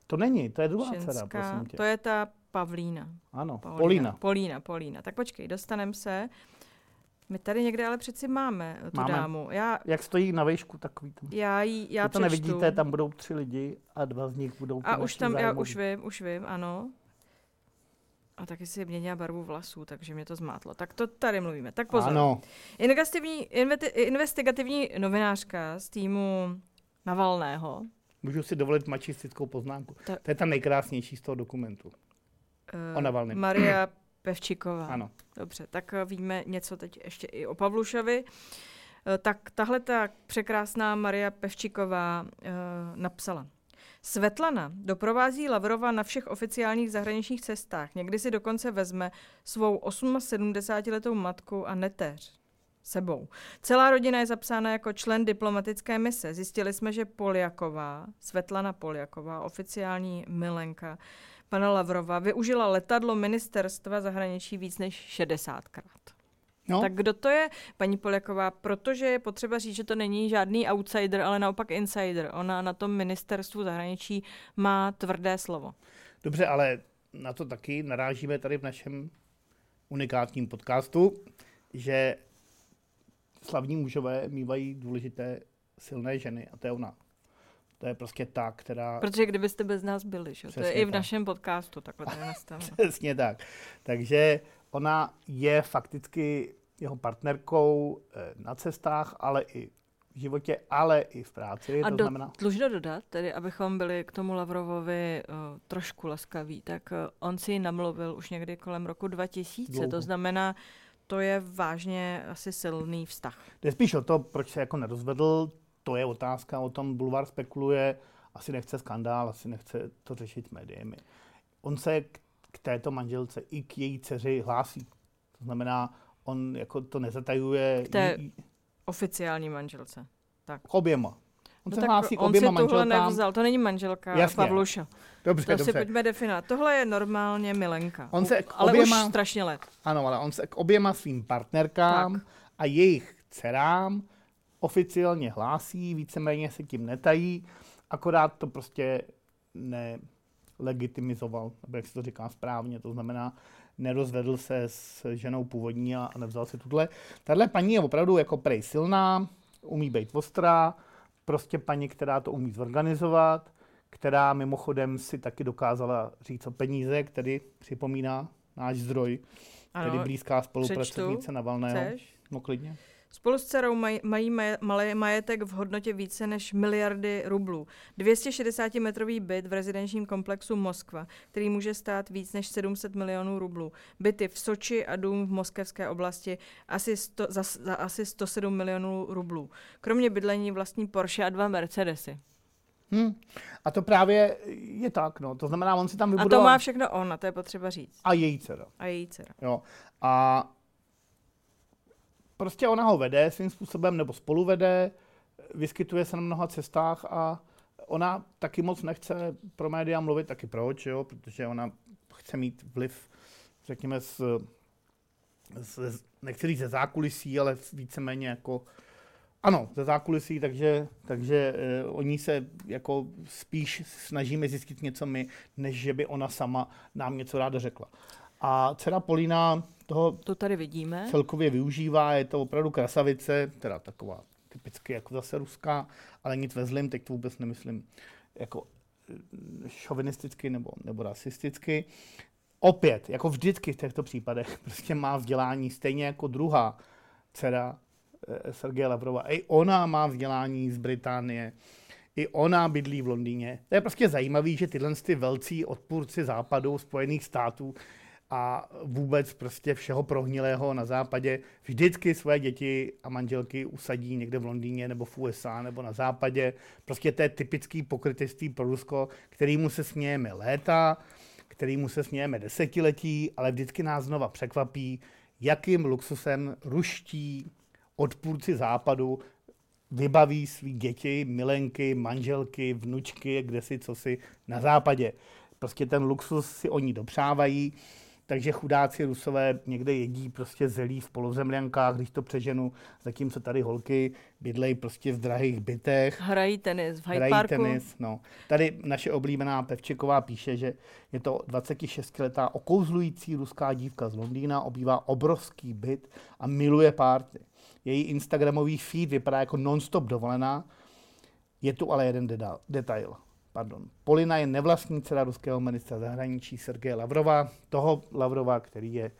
To není, to je druhá dcera, prosím tě. To je ta Pavlína. Ano, Paulína. Polína. Polína, Polína. Tak počkej, dostanem se. My tady někde ale přeci máme tu Máme. dámu. Já, Jak stojí na výšku takový tam. já, jí, já Vy to přečtu. nevidíte, tam budou tři lidi a dva z nich budou A už tam, já zájmoví. už vím, už vím, ano. A taky si měnila barvu vlasů, takže mě to zmátlo. Tak to tady mluvíme. Tak pozor. Ano, Investigativní, inveti, investigativní novinářka z týmu Navalného. můžu si dovolit mačistickou poznámku. Ta- To je ta nejkrásnější z toho dokumentu. eh, O Navalném. Maria Pevčiková. Ano. Dobře, tak eh, víme něco teď ještě i o Pavlušovi. Eh, Tak tahle ta překrásná Maria Pevčiková uh, napsala. Svetlana doprovází Lavrova na všech oficiálních zahraničních cestách. Někdy si dokonce vezme svou 78-letou matku a neteř sebou. Celá rodina je zapsána jako člen diplomatické mise. Zjistili jsme, že Poljaková, Svetlana Poljaková, oficiální milenka pana Lavrova, využila letadlo ministerstva zahraničí víc než 60krát. No, Tak kdo to je, paní Poljaková? Protože je potřeba říct, že to není žádný outsider, ale naopak insider. Ona na tom ministerstvu zahraničí má tvrdé slovo. dobře, ale na to taky narážíme tady v našem unikátním podcastu, že slavní mužové mývají důležité silné ženy a to je ona. To je prostě ta, která... Protože kdybyste bez nás byli, že? to je i v tak. našem podcastu, takhle to je nastaveno. Přesně tak. Takže ona je fakticky jeho partnerkou eh, na cestách, ale i v životě, ale i v práci. A to do, znamená, dlužno dodat, tedy abychom byli k tomu Lavrovovi uh, trošku laskaví, tak uh, on si ji namluvil už někdy kolem roku 2000, Dlouho. to znamená, to je vážně asi silný vztah. jde spíš o to, proč se jako nerozvedl, to je otázka, o tom Bulvar spekuluje, asi nechce skandál, asi nechce to řešit médiemi. On se k, k této manželce i k její dceři hlásí. To znamená, on jako to nezatajuje K té jí- Oficiální manželce. k oběma. On No se tak hlásí k on oběma si tuhle manželkám. nevzal, to není manželka Jasně. Pavluša. Dobře, To si dobře. pojďme definovat. Tohle je normálně milenka. On se k ale oběma- už strašně let. Ano, ale on se k oběma svým partnerkám Tak. a jejich dcerám oficiálně hlásí, víceméně se tím netají, akorát to prostě nelegitimizoval, nebo jak se to říká správně, to znamená, nerozvedl se s ženou původní a nevzal si tuhle. Tahle paní je opravdu jako prej silná, umí být ostrá, prostě paní, která to umí zorganizovat, která mimochodem si taky dokázala říct o peníze, který připomíná náš zdroj, tedy Ano, blízká spolupracovnice Navalného. chceš? No klidně. Spolu s dcerou maj, mají malý majetek v hodnotě více než miliardy rublů. 260-metrový byt v rezidenčním komplexu Moskva, který může stát víc než 700 milionů rublů. Byty v Soči a dům v moskevské oblasti asi, sto, za, za asi 107 milionů rublů. Kromě bydlení vlastní Porsche a dva Mercedesy. Hm. A to právě je tak, no. To znamená, on si tam A vybudoval... to má všechno on, a to je potřeba říct. A její dcera. A její dcera. Jo. A prostě ona ho vede svým způsobem, nebo spolu vede, vyskytuje se na mnoha cestách a ona taky moc nechce pro média mluvit, taky proč, jo, protože ona chce mít vliv, řekněme, z, z nechci říct ze zákulisí, ale víceméně jako ano, ze zákulisí, takže, takže uh, oni se jako spíš snažíme zjistit něco my, než že by ona sama nám něco ráda řekla. A dcera Polína toho To tady vidíme. celkově využívá, je to opravdu krasavice, teda taková typicky jako zase ruská, ale nic ve zlým, teď to vůbec nemyslím jako eh, šovinisticky nebo, nebo rasisticky. Opět, jako vždycky v těchto případech, prostě má vzdělání stejně jako druhá dcera eh, Sergeje Lavrova. I ona má vzdělání z Británie, i ona bydlí v Londýně. To je prostě zajímavé, že tyhle ty velcí odpůrci západu, Spojených států a vůbec prostě všeho prohnilého na západě vždycky své děti a manželky usadí někde v Londýně nebo v USA nebo na západě. Prostě to je typický pokrytectví pro Rusko, kterýmu se smějeme léta, kterýmu se smějeme desetiletí, ale vždycky nás znova překvapí, jakým luxusem ruští odpůrci západu vybaví svý děti, milenky, manželky, vnučky, kde si, co si na západě. Prostě ten luxus si oni dopřávají. Takže chudáci rusové někde jedí prostě zelí v polozemliankách, když to přeženu, zatímco tady holky bydlejí prostě v drahých bytech. Hrají tenis v Hyde hrají Parku. tenis, no. Tady naše oblíbená Pevčeková píše, že je to 26-letá okouzlující ruská dívka z Londýna, obývá obrovský byt a miluje párty. Její Instagramový feed vypadá jako non-stop dovolená. Je tu ale jeden detail pardon, Polina je nevlastní dcera ruského ministra zahraničí Sergeje Lavrova, toho Lavrova, který je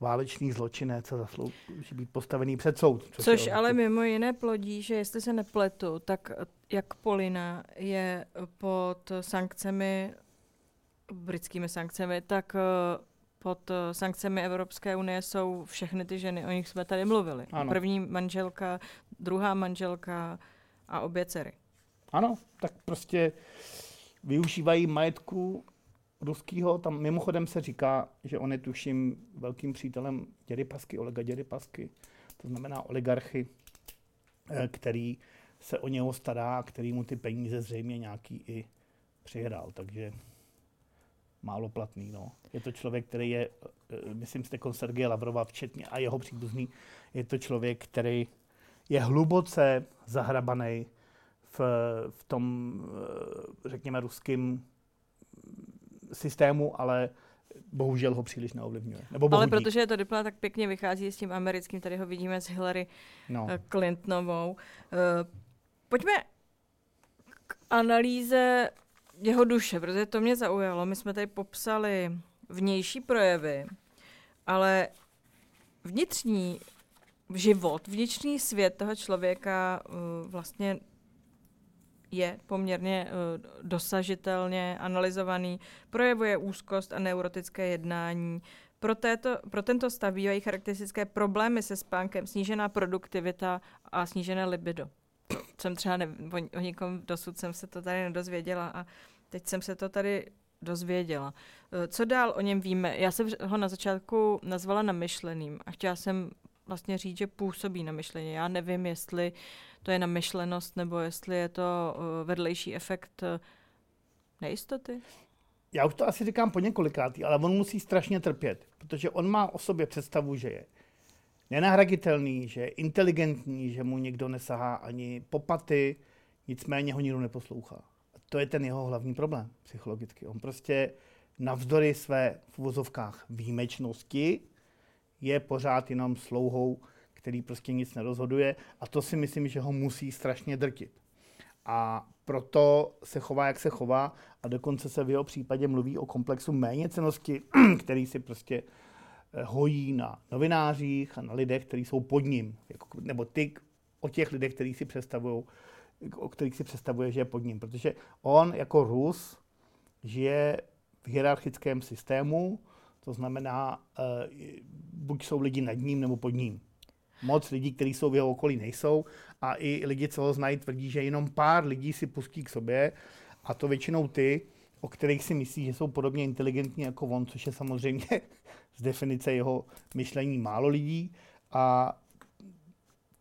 válečný zločinec a zaslouží být postavený před soud. Což, což ale mimo jiné plodí, že jestli se nepletu, tak jak Polina je pod sankcemi, britskými sankcemi, tak eh, pod sankcemi Evropské unie jsou všechny ty ženy, o nich jsme tady mluvili. Ano. První manželka, druhá manželka a obě dcery. Ano, tak prostě využívají majetku ruského. Tam mimochodem se říká, že on je tuším velkým přítelem dědy Pasky, Olega dědy Pasky. To znamená oligarchy, eh, který se o něho stará a který mu ty peníze zřejmě nějaký i přihrál. Takže málo platný. No. Je to člověk, který je, eh, myslím, jste Sergeje Lavrova včetně a jeho příbuzný, je to člověk, který je hluboce zahrabaný v, v tom, eh, řekněme, ruským systému, ale bohužel ho příliš neovlivňuje. Nebo ale protože je to diplomat, tak pěkně vychází s tím americkým, tady ho vidíme s Hillary no. Eh, Clintonovou. Uh, pojďme k analýze jeho duše, protože to mě zaujalo. My jsme tady popsali vnější projevy, ale vnitřní život, vnitřní svět toho člověka vlastně je poměrně uh, dosažitelně analyzovaný, projevuje úzkost a neurotické jednání. Pro, této, pro tento stav bývají charakteristické problémy se spánkem, snížená produktivita a snížené libido. Jsem třeba ne, o, o nikom dosud jsem se to tady nedozvěděla a teď jsem se to tady dozvěděla. Eh, co dál o něm víme? Já jsem ho na začátku nazvala namyšleným a chtěla jsem vlastně říct, že působí na myšlení. Já nevím, jestli to je namyšlenost nebo jestli je to uh, vedlejší efekt uh, nejistoty. Já už to asi říkám po několikátý, ale on musí strašně trpět, protože on má o sobě představu, že je nenahraditelný, že je inteligentní, že mu nikdo nesahá ani popaty, nicméně ho nikdo neposlouchá. A to je ten jeho hlavní problém psychologicky. On prostě navzdory své v uvozovkách výjimečnosti je pořád jenom slouhou, který prostě nic nerozhoduje a to si myslím, že ho musí strašně drtit. A proto se chová, jak se chová a dokonce se v jeho případě mluví o komplexu méněcenosti, který si prostě eh, hojí na novinářích a na lidech, kteří jsou pod ním, jako, nebo ty o těch lidech, kteří si představují, o kterých si představuje, že je pod ním. Protože on jako Rus žije v hierarchickém systému, to znamená, uh, buď jsou lidi nad ním nebo pod ním. Moc lidí, kteří jsou v jeho okolí, nejsou. A i lidi, co ho znají, tvrdí, že jenom pár lidí si pustí k sobě. A to většinou ty, o kterých si myslí, že jsou podobně inteligentní jako on, což je samozřejmě z definice jeho myšlení málo lidí. A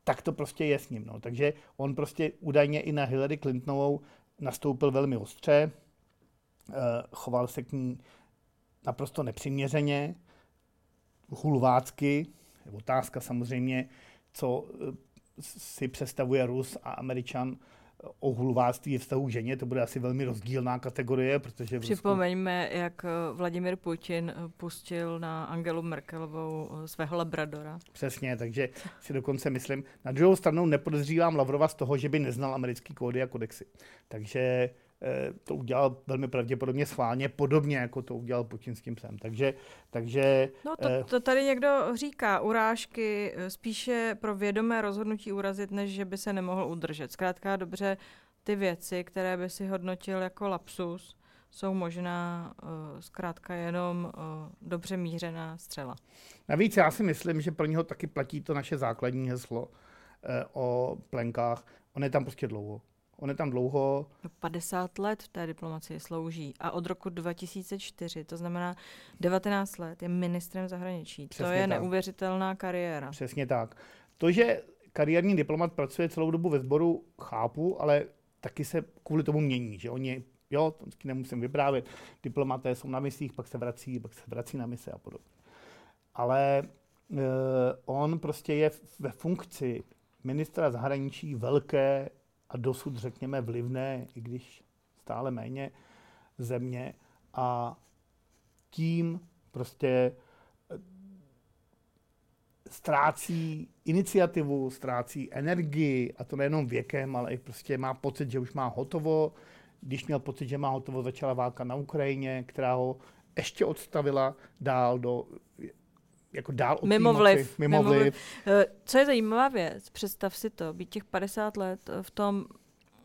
tak to prostě je s ním. No. Takže on prostě údajně i na Hillary Clintonovou nastoupil velmi ostře, uh, choval se k ní naprosto nepřiměřeně, hulvácky. Je otázka samozřejmě, co eh, si představuje Rus a Američan o hulváctví vztahu k ženě, to bude asi velmi rozdílná kategorie, protože... Připomeňme, Rusku... jak eh, Vladimir Putin eh, pustil na Angelu Merkelovou svého labradora. Přesně, takže si dokonce myslím, na druhou stranu nepodezřívám Lavrova z toho, že by neznal americký kódy a kodexy. Takže Eh, to udělal velmi pravděpodobně schválně, podobně jako to udělal Putin s tím psem. Takže, takže, no to, eh, to tady někdo říká, urážky eh, spíše pro vědomé rozhodnutí urazit, než že by se nemohl udržet. Zkrátka dobře, ty věci, které by si hodnotil jako lapsus, jsou možná uh, zkrátka jenom uh, dobře mířená střela. Navíc já si myslím, že pro něho taky platí to naše základní heslo uh, o plenkách. On je tam prostě dlouho. On je tam dlouho. 50 let v té diplomacii slouží a od roku 2004, to znamená 19 let, je ministrem zahraničí. Přesně to je tak. neuvěřitelná kariéra. Přesně tak. To, že kariérní diplomat pracuje celou dobu ve sboru, chápu, ale taky se kvůli tomu mění, že oni Jo, to nemusím vyprávět. Diplomaté jsou na misích, pak se vrací, pak se vrací na mise a podobně. Ale uh, on prostě je ve funkci ministra zahraničí velké a dosud, řekněme, vlivné, i když stále méně, země a tím prostě eh, ztrácí iniciativu, ztrácí energii a to nejenom věkem, ale i prostě má pocit, že už má hotovo. Když měl pocit, že má hotovo, začala válka na Ukrajině, která ho ještě odstavila dál do jako dál od mimo vliv. Mimo, mimo vliv. vliv. Eh, co je zajímavá věc, představ si to, být těch 50 let v tom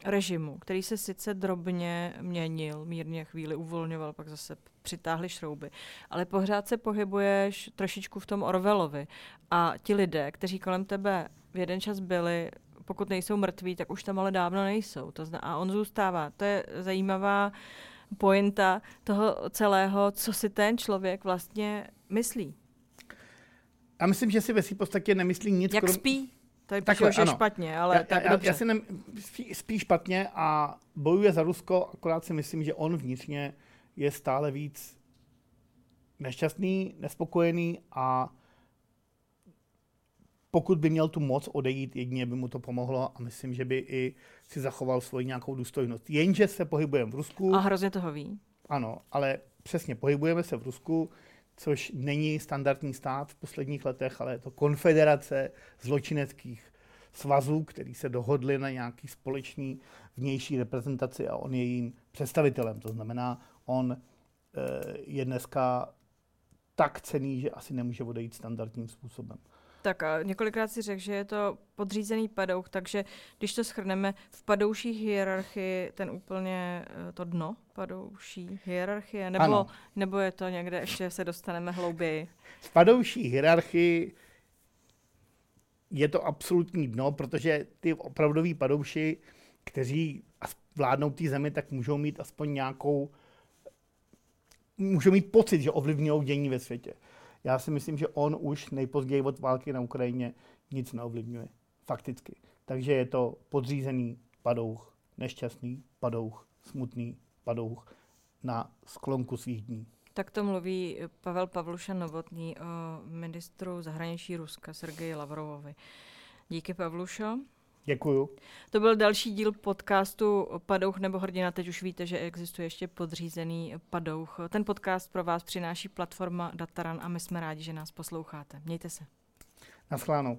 režimu, který se sice drobně měnil, mírně chvíli uvolňoval, pak zase přitáhli šrouby, ale pořád se pohybuješ trošičku v tom Orvelovi. A ti lidé, kteří kolem tebe v jeden čas byli, pokud nejsou mrtví, tak už tam ale dávno nejsou. To zna, a on zůstává. To je zajímavá pointa toho celého, co si ten člověk vlastně myslí. Já myslím, že si ve své podstatě nemyslí nic. Jak krom... spí? Tady Takhle, že ano. špatně, ale já, tak já, dobře. Já si ne, spí, spí špatně a bojuje za Rusko, akorát si myslím, že on vnitřně je stále víc nešťastný, nespokojený a pokud by měl tu moc odejít, jedině by mu to pomohlo a myslím, že by i si zachoval svoji nějakou důstojnost. Jenže se pohybujeme v Rusku. A hrozně toho ví. Ano, ale přesně, pohybujeme se v Rusku, což není standardní stát v posledních letech, ale je to konfederace zločineckých svazů, který se dohodli na nějaký společný vnější reprezentaci a on je jejím představitelem. To znamená, on eh, je dneska tak cený, že asi nemůže odejít standardním způsobem. Tak a několikrát si řekl, že je to podřízený padouch, takže když to schrneme, v padouších hierarchii ten úplně eh, to dno padouší hierarchie, nebo, nebo je to někde, ještě se dostaneme hlouběji? V padouší hierarchii je to absolutní dno, protože ty opravdoví padouši, kteří vládnou té zemi, tak můžou mít aspoň nějakou, můžou mít pocit, že ovlivňují dění ve světě. Já si myslím, že on už nejpozději od války na Ukrajině nic neovlivňuje. Fakticky. Takže je to podřízený padouch, nešťastný padouch, smutný padouch na sklonku svých dní. Tak to mluví Pavel Pavluša Novotný o ministru zahraničí Ruska Sergeji Lavrovovi. Díky Pavlušo. Děkuju. To byl další díl podcastu Padouch nebo hrdina. Teď už víte, že existuje ještě podřízený Padouch. Ten podcast pro vás přináší platforma Dataran a my jsme rádi, že nás posloucháte. Mějte se. Naschledanou.